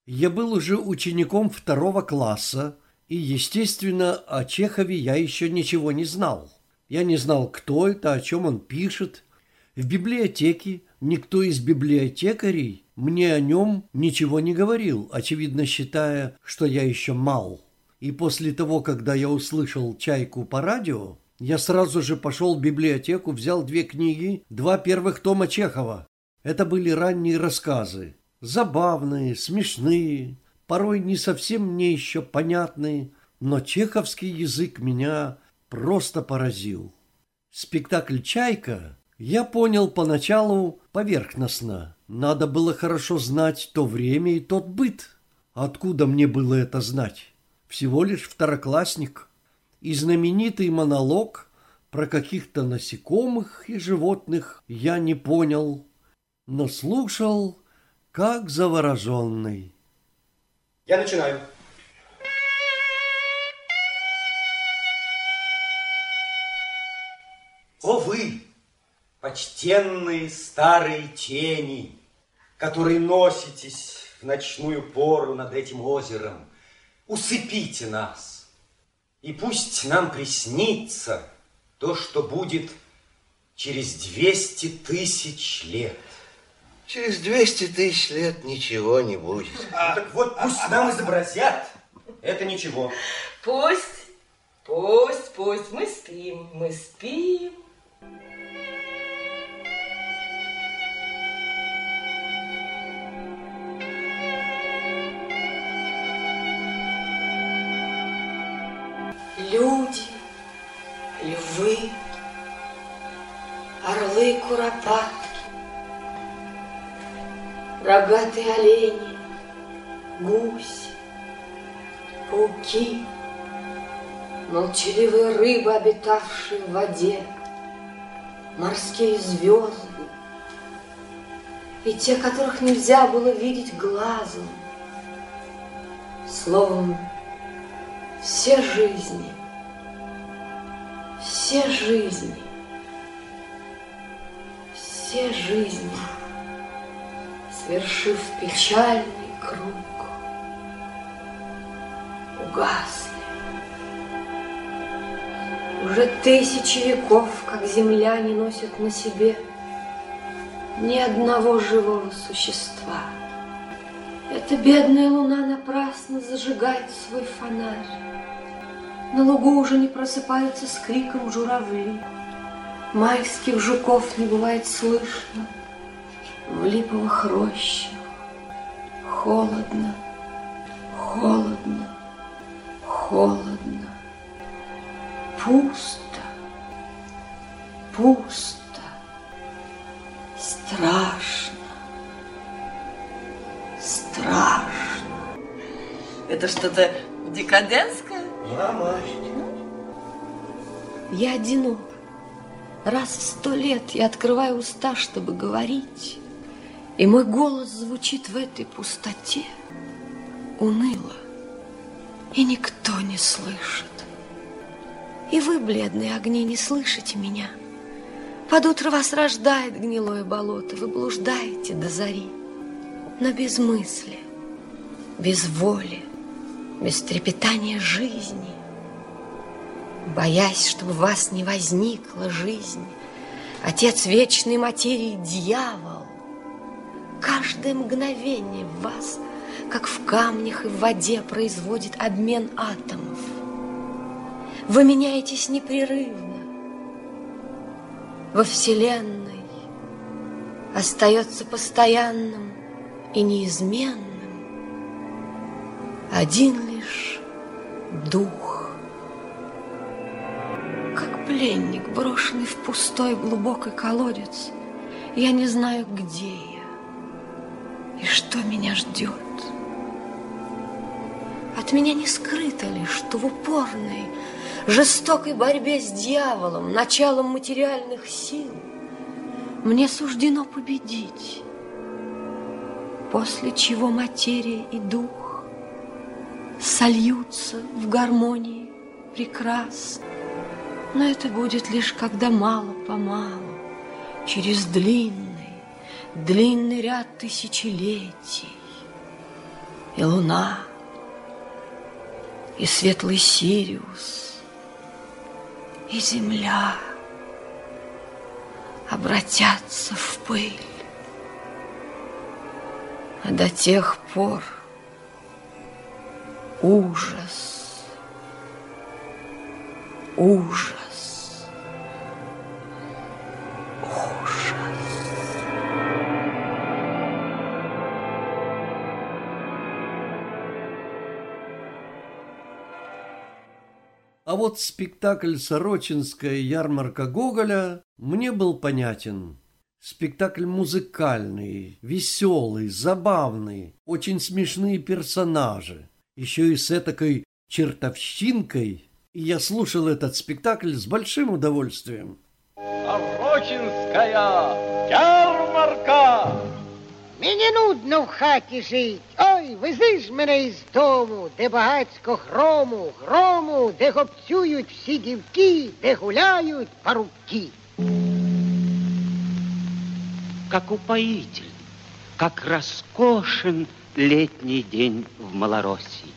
Я был уже учеником второго класса, и, естественно, о Чехове я еще ничего не знал. Я не знал, кто это, о чем он пишет. В библиотеке никто из библиотекарей мне о нем ничего не говорил, очевидно считая, что я еще мал. И после того, когда я услышал «Чайку» по радио, я сразу же пошел в библиотеку, взял две книги, два первых тома Чехова. Это были ранние рассказы. Забавные, смешные, порой не совсем мне еще понятные, но чеховский язык меня просто поразил. Спектакль «Чайка» я понял поначалу поверхностно. Надо было хорошо знать то время и тот быт. Откуда мне было это знать? Всего лишь второклассник – и знаменитый монолог про каких-то насекомых и животных я не понял, но слушал, как завороженный. Я начинаю. О вы, почтенные старые тени, которые носитесь в ночную пору над этим озером, усыпите нас и пусть нам приснится то, что будет через 200 тысяч лет. Через 200 тысяч лет ничего не будет. А, так вот, пусть нам изобразят. Это ничего. Пусть, пусть, пусть. Мы спим, мы спим. Куропатки, рогатые олени, гуси, пауки, молчаливые рыбы, обитавшие в воде, морские звезды, и те, которых нельзя было видеть глазом. Словом, все жизни – все жизни, все жизни, свершив печальный круг, угасли. Уже тысячи веков, как земля не носит на себе ни одного живого существа. Эта бедная луна напрасно зажигает свой фонарь. На лугу уже не просыпаются с криком журавли. Майских жуков не бывает слышно в липовых рощах. Холодно, холодно, холодно. Пусто, пусто, страшно, страшно. Это что-то декадентское? Мама. Я одинок. Раз в сто лет я открываю уста, чтобы говорить, и мой голос звучит в этой пустоте уныло, и никто не слышит. И вы, бледные огни, не слышите меня. Под утро вас рождает гнилое болото, вы блуждаете до зари. Но без мысли, без воли, без трепетания жизни, боясь, чтобы в вас не возникла жизнь, Отец вечной материи – дьявол. Каждое мгновение в вас, как в камнях и в воде, производит обмен атомов. Вы меняетесь непрерывно. Во Вселенной остается постоянным и неизменным один лишь дух. Пленник, брошенный в пустой глубокий колодец, я не знаю, где я и что меня ждет. От меня не скрыто лишь, что в упорной, жестокой борьбе с дьяволом, началом материальных сил, мне суждено победить, после чего материя и дух сольются в гармонии прекрасно. Но это будет лишь когда мало-помалу, через длинный, длинный ряд тысячелетий, и луна, и светлый Сириус, и земля обратятся в пыль. А до тех пор ужас, ужас. А вот спектакль «Сорочинская ярмарка Гоголя» мне был понятен. Спектакль музыкальный, веселый, забавный, очень смешные персонажи. Еще и с этакой чертовщинкой И я слушал этот спектакль с большим удовольствием. Сорочинская ярмарка! Мені нудно в хаті жить. Ой, вези ж мене із дому, де багацько хрому, грому, де гопцюють всі дівки, де гуляють парубки. Как упоитель, как роскошен летний день в Малороссии.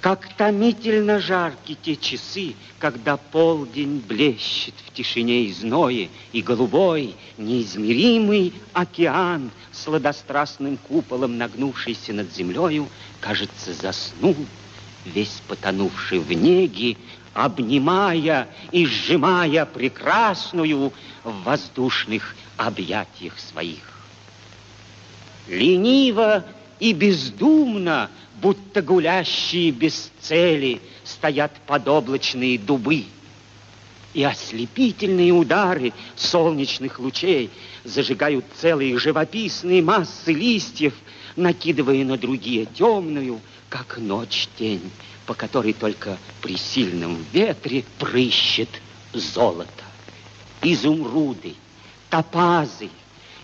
Как томительно жарки те часы, когда полдень блещет в тишине и зное, и голубой, неизмеримый океан, сладострастным куполом нагнувшийся над землею, кажется, заснул, весь потонувший в неге, обнимая и сжимая прекрасную в воздушных объятиях своих. Лениво и бездумно будто гулящие без цели стоят подоблачные дубы. И ослепительные удары солнечных лучей зажигают целые живописные массы листьев, накидывая на другие темную, как ночь тень, по которой только при сильном ветре прыщет золото. Изумруды, топазы,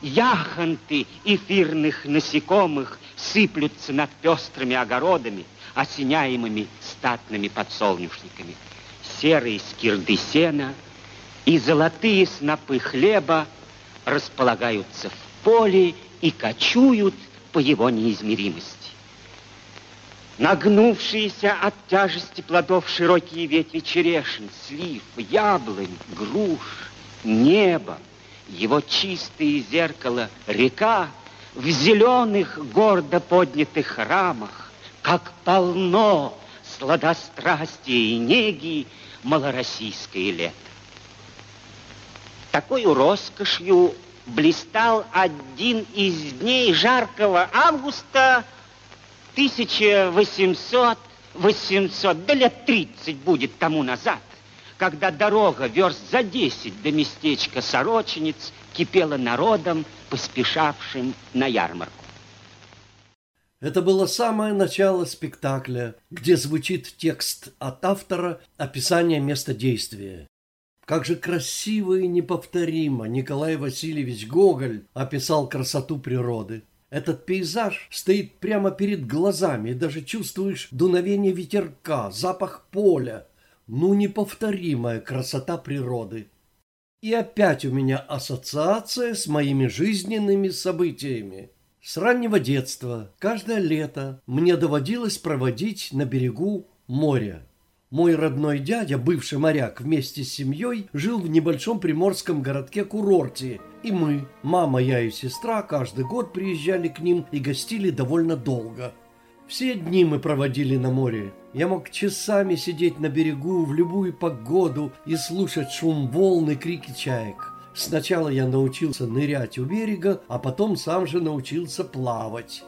яхонты эфирных насекомых сыплются над пестрыми огородами, осеняемыми статными подсолнечниками. Серые скирды сена и золотые снопы хлеба располагаются в поле и кочуют по его неизмеримости. Нагнувшиеся от тяжести плодов широкие ветви черешин, слив, яблонь, груш, небо, его чистое зеркало река в зеленых гордо поднятых рамах, как полно сладострастия и неги малороссийское лето. Такой роскошью блистал один из дней жаркого августа 1800, 800, да лет 30 будет тому назад, когда дорога верст за десять до местечка Сорочинец кипела народом, поспешавшим на ярмарку. Это было самое начало спектакля, где звучит текст от автора описания места действия. Как же красиво и неповторимо Николай Васильевич Гоголь описал красоту природы. Этот пейзаж стоит прямо перед глазами, и даже чувствуешь дуновение ветерка, запах поля, ну неповторимая красота природы. И опять у меня ассоциация с моими жизненными событиями. С раннего детства, каждое лето, мне доводилось проводить на берегу моря. Мой родной дядя, бывший моряк, вместе с семьей жил в небольшом приморском городке-курорте. И мы, мама, я и сестра, каждый год приезжали к ним и гостили довольно долго. Все дни мы проводили на море. Я мог часами сидеть на берегу в любую погоду и слушать шум волн и крики чаек. Сначала я научился нырять у берега, а потом сам же научился плавать.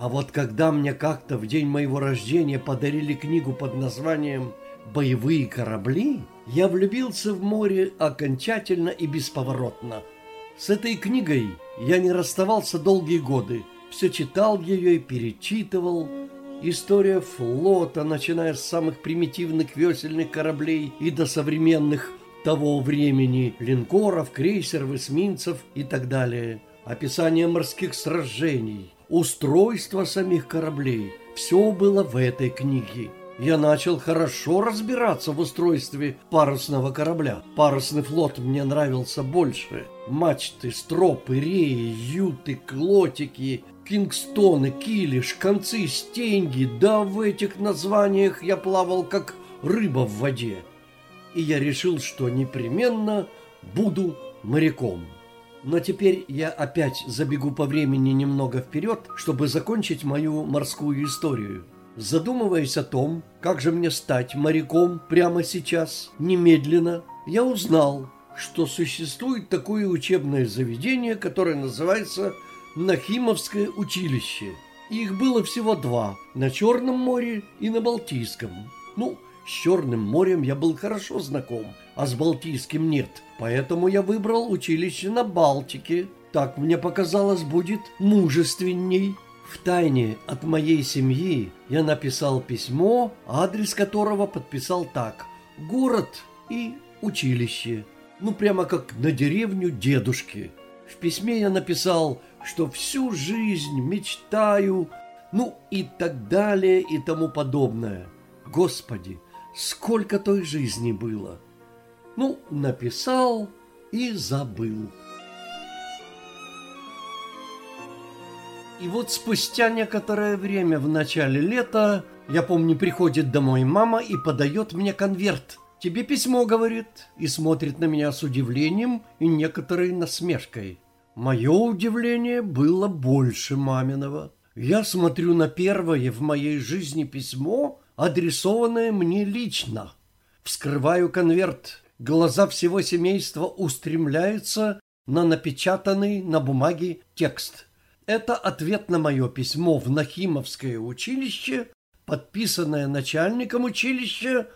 А вот когда мне как-то в день моего рождения подарили книгу под названием «Боевые корабли», я влюбился в море окончательно и бесповоротно. С этой книгой я не расставался долгие годы. Все читал ее и перечитывал. История флота, начиная с самых примитивных весельных кораблей и до современных того времени линкоров, крейсеров, эсминцев и так далее. Описание морских сражений, устройство самих кораблей – все было в этой книге. Я начал хорошо разбираться в устройстве парусного корабля. Парусный флот мне нравился больше. Мачты, стропы, реи, юты, клотики, кингстоны, кили, шканцы, стенги. Да в этих названиях я плавал как рыба в воде и я решил, что непременно буду моряком. Но теперь я опять забегу по времени немного вперед, чтобы закончить мою морскую историю. Задумываясь о том, как же мне стать моряком прямо сейчас, немедленно, я узнал, что существует такое учебное заведение, которое называется Нахимовское училище. Их было всего два – на Черном море и на Балтийском. Ну, с Черным морем я был хорошо знаком, а с Балтийским нет. Поэтому я выбрал училище на Балтике. Так мне показалось будет мужественней. В тайне от моей семьи я написал письмо, адрес которого подписал так. Город и училище. Ну, прямо как на деревню дедушки. В письме я написал, что всю жизнь мечтаю, ну и так далее и тому подобное. Господи, сколько той жизни было. Ну, написал и забыл. И вот спустя некоторое время в начале лета, я помню, приходит домой мама и подает мне конверт. «Тебе письмо», — говорит, и смотрит на меня с удивлением и некоторой насмешкой. Мое удивление было больше маминого. Я смотрю на первое в моей жизни письмо, адресованное мне лично. Вскрываю конверт. Глаза всего семейства устремляются на напечатанный на бумаге текст. Это ответ на мое письмо в Нахимовское училище, подписанное начальником училища,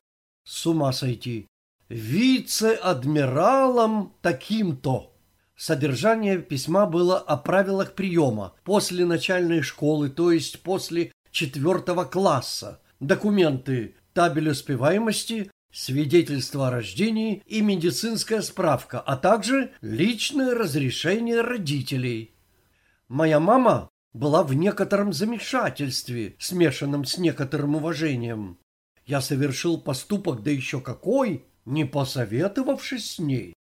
с ума сойти, вице-адмиралом таким-то. Содержание письма было о правилах приема после начальной школы, то есть после четвертого класса документы, табель успеваемости, свидетельство о рождении и медицинская справка, а также личное разрешение родителей. Моя мама была в некотором замешательстве, смешанном с некоторым уважением. Я совершил поступок, да еще какой, не посоветовавшись с ней.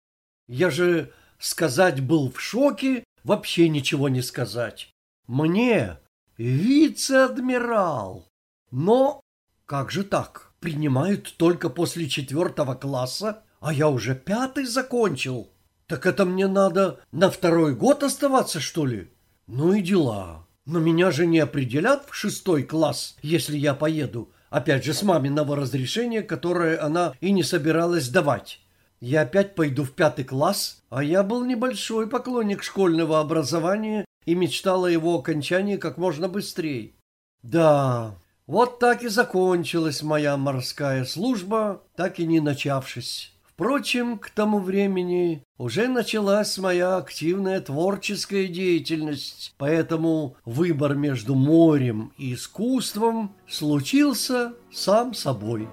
Я же сказать был в шоке, вообще ничего не сказать. Мне, вице-адмирал, но как же так? Принимают только после четвертого класса, а я уже пятый закончил. Так это мне надо на второй год оставаться, что ли? Ну и дела. Но меня же не определят в шестой класс, если я поеду. Опять же, с маминого разрешения, которое она и не собиралась давать. Я опять пойду в пятый класс, а я был небольшой поклонник школьного образования и мечтал о его окончании как можно быстрее. Да, вот так и закончилась моя морская служба, так и не начавшись. Впрочем, к тому времени уже началась моя активная творческая деятельность, поэтому выбор между морем и искусством случился сам собой.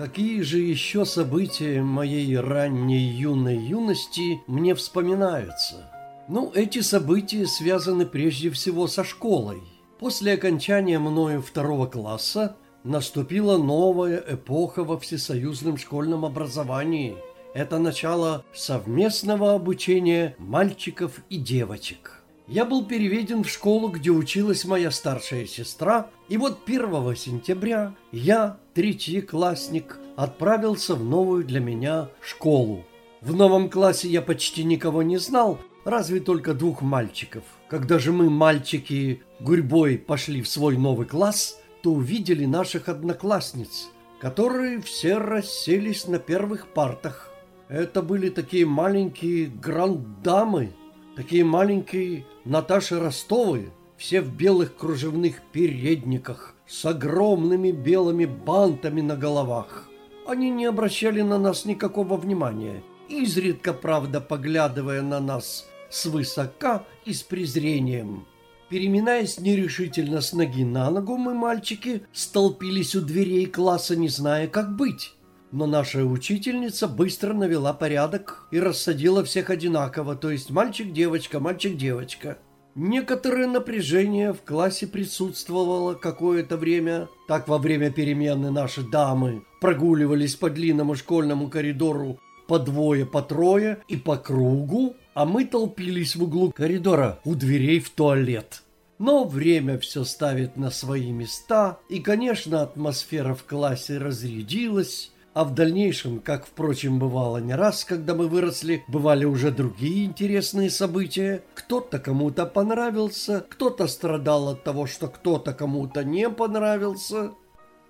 Какие же еще события моей ранней юной юности мне вспоминаются? Ну, эти события связаны прежде всего со школой. После окончания мною второго класса наступила новая эпоха во всесоюзном школьном образовании. Это начало совместного обучения мальчиков и девочек. Я был переведен в школу, где училась моя старшая сестра, и вот 1 сентября я, третий классник, отправился в новую для меня школу. В новом классе я почти никого не знал, разве только двух мальчиков. Когда же мы, мальчики, гурьбой пошли в свой новый класс, то увидели наших одноклассниц, которые все расселись на первых партах. Это были такие маленькие гранд-дамы, такие маленькие Наташи Ростовы, все в белых кружевных передниках, с огромными белыми бантами на головах. Они не обращали на нас никакого внимания, изредка, правда, поглядывая на нас свысока и с презрением. Переминаясь нерешительно с ноги на ногу, мы, мальчики, столпились у дверей класса, не зная, как быть. Но наша учительница быстро навела порядок и рассадила всех одинаково, то есть мальчик-девочка, мальчик-девочка. Некоторое напряжение в классе присутствовало какое-то время. Так во время перемены наши дамы прогуливались по длинному школьному коридору по двое, по трое и по кругу, а мы толпились в углу коридора у дверей в туалет. Но время все ставит на свои места, и, конечно, атмосфера в классе разрядилась, а в дальнейшем, как, впрочем, бывало не раз, когда мы выросли, бывали уже другие интересные события. Кто-то кому-то понравился, кто-то страдал от того, что кто-то кому-то не понравился.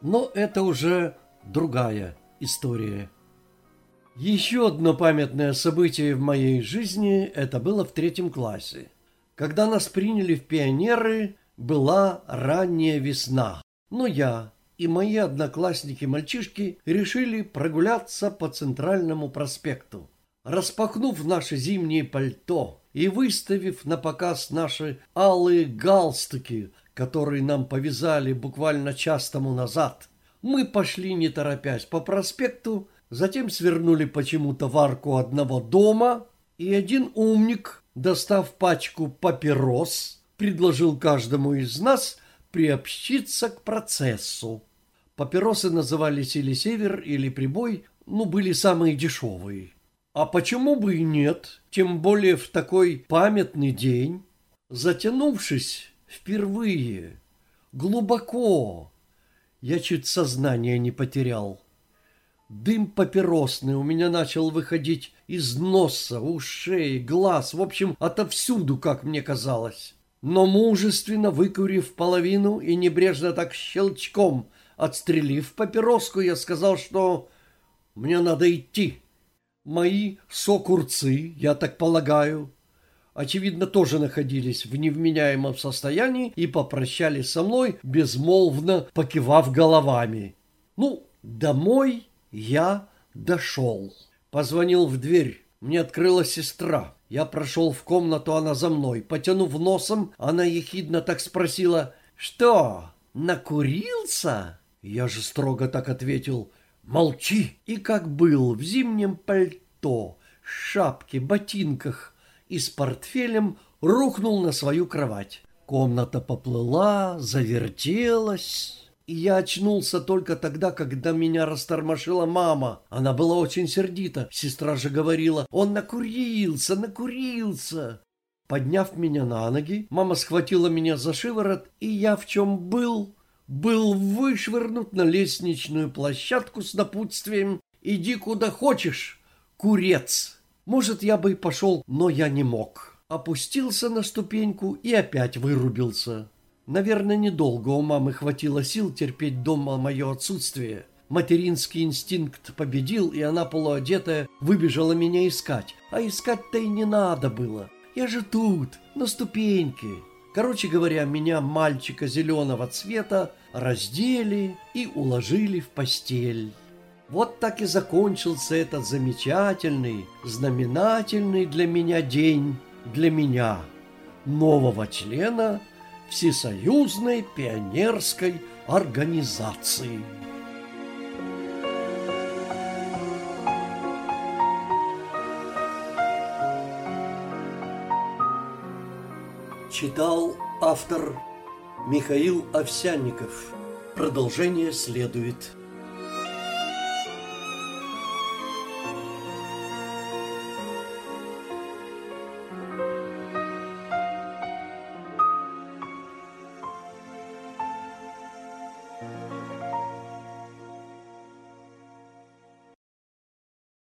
Но это уже другая история. Еще одно памятное событие в моей жизни – это было в третьем классе. Когда нас приняли в пионеры, была ранняя весна. Но я и мои одноклассники-мальчишки решили прогуляться по центральному проспекту. Распахнув наши зимние пальто и выставив на показ наши алые галстуки, которые нам повязали буквально час тому назад, мы пошли не торопясь по проспекту, Затем свернули почему-то в арку одного дома, и один умник, достав пачку папирос, предложил каждому из нас приобщиться к процессу. Папиросы назывались или «Север», или «Прибой», ну, были самые дешевые. А почему бы и нет, тем более в такой памятный день, затянувшись впервые, глубоко, я чуть сознание не потерял. Дым папиросный у меня начал выходить из носа, ушей, глаз, в общем, отовсюду, как мне казалось. Но мужественно выкурив половину и небрежно так щелчком отстрелив папироску, я сказал, что мне надо идти. Мои сокурцы, я так полагаю, очевидно, тоже находились в невменяемом состоянии и попрощались со мной, безмолвно покивав головами. Ну, домой я дошел. Позвонил в дверь. Мне открыла сестра. Я прошел в комнату, она за мной. Потянув носом, она ехидно так спросила, «Что, накурился?» Я же строго так ответил, «Молчи!» И как был в зимнем пальто, шапке, ботинках и с портфелем рухнул на свою кровать. Комната поплыла, завертелась и я очнулся только тогда, когда меня растормошила мама. Она была очень сердита. Сестра же говорила, он накурился, накурился. Подняв меня на ноги, мама схватила меня за шиворот, и я в чем был, был вышвырнут на лестничную площадку с напутствием «Иди куда хочешь, курец». Может, я бы и пошел, но я не мог. Опустился на ступеньку и опять вырубился. Наверное, недолго у мамы хватило сил терпеть дома мое отсутствие. Материнский инстинкт победил, и она, полуодетая, выбежала меня искать. А искать-то и не надо было. Я же тут, на ступеньке. Короче говоря, меня, мальчика зеленого цвета, раздели и уложили в постель. Вот так и закончился этот замечательный, знаменательный для меня день, для меня, нового члена Всесоюзной пионерской организации. Читал автор Михаил Овсянников. Продолжение следует.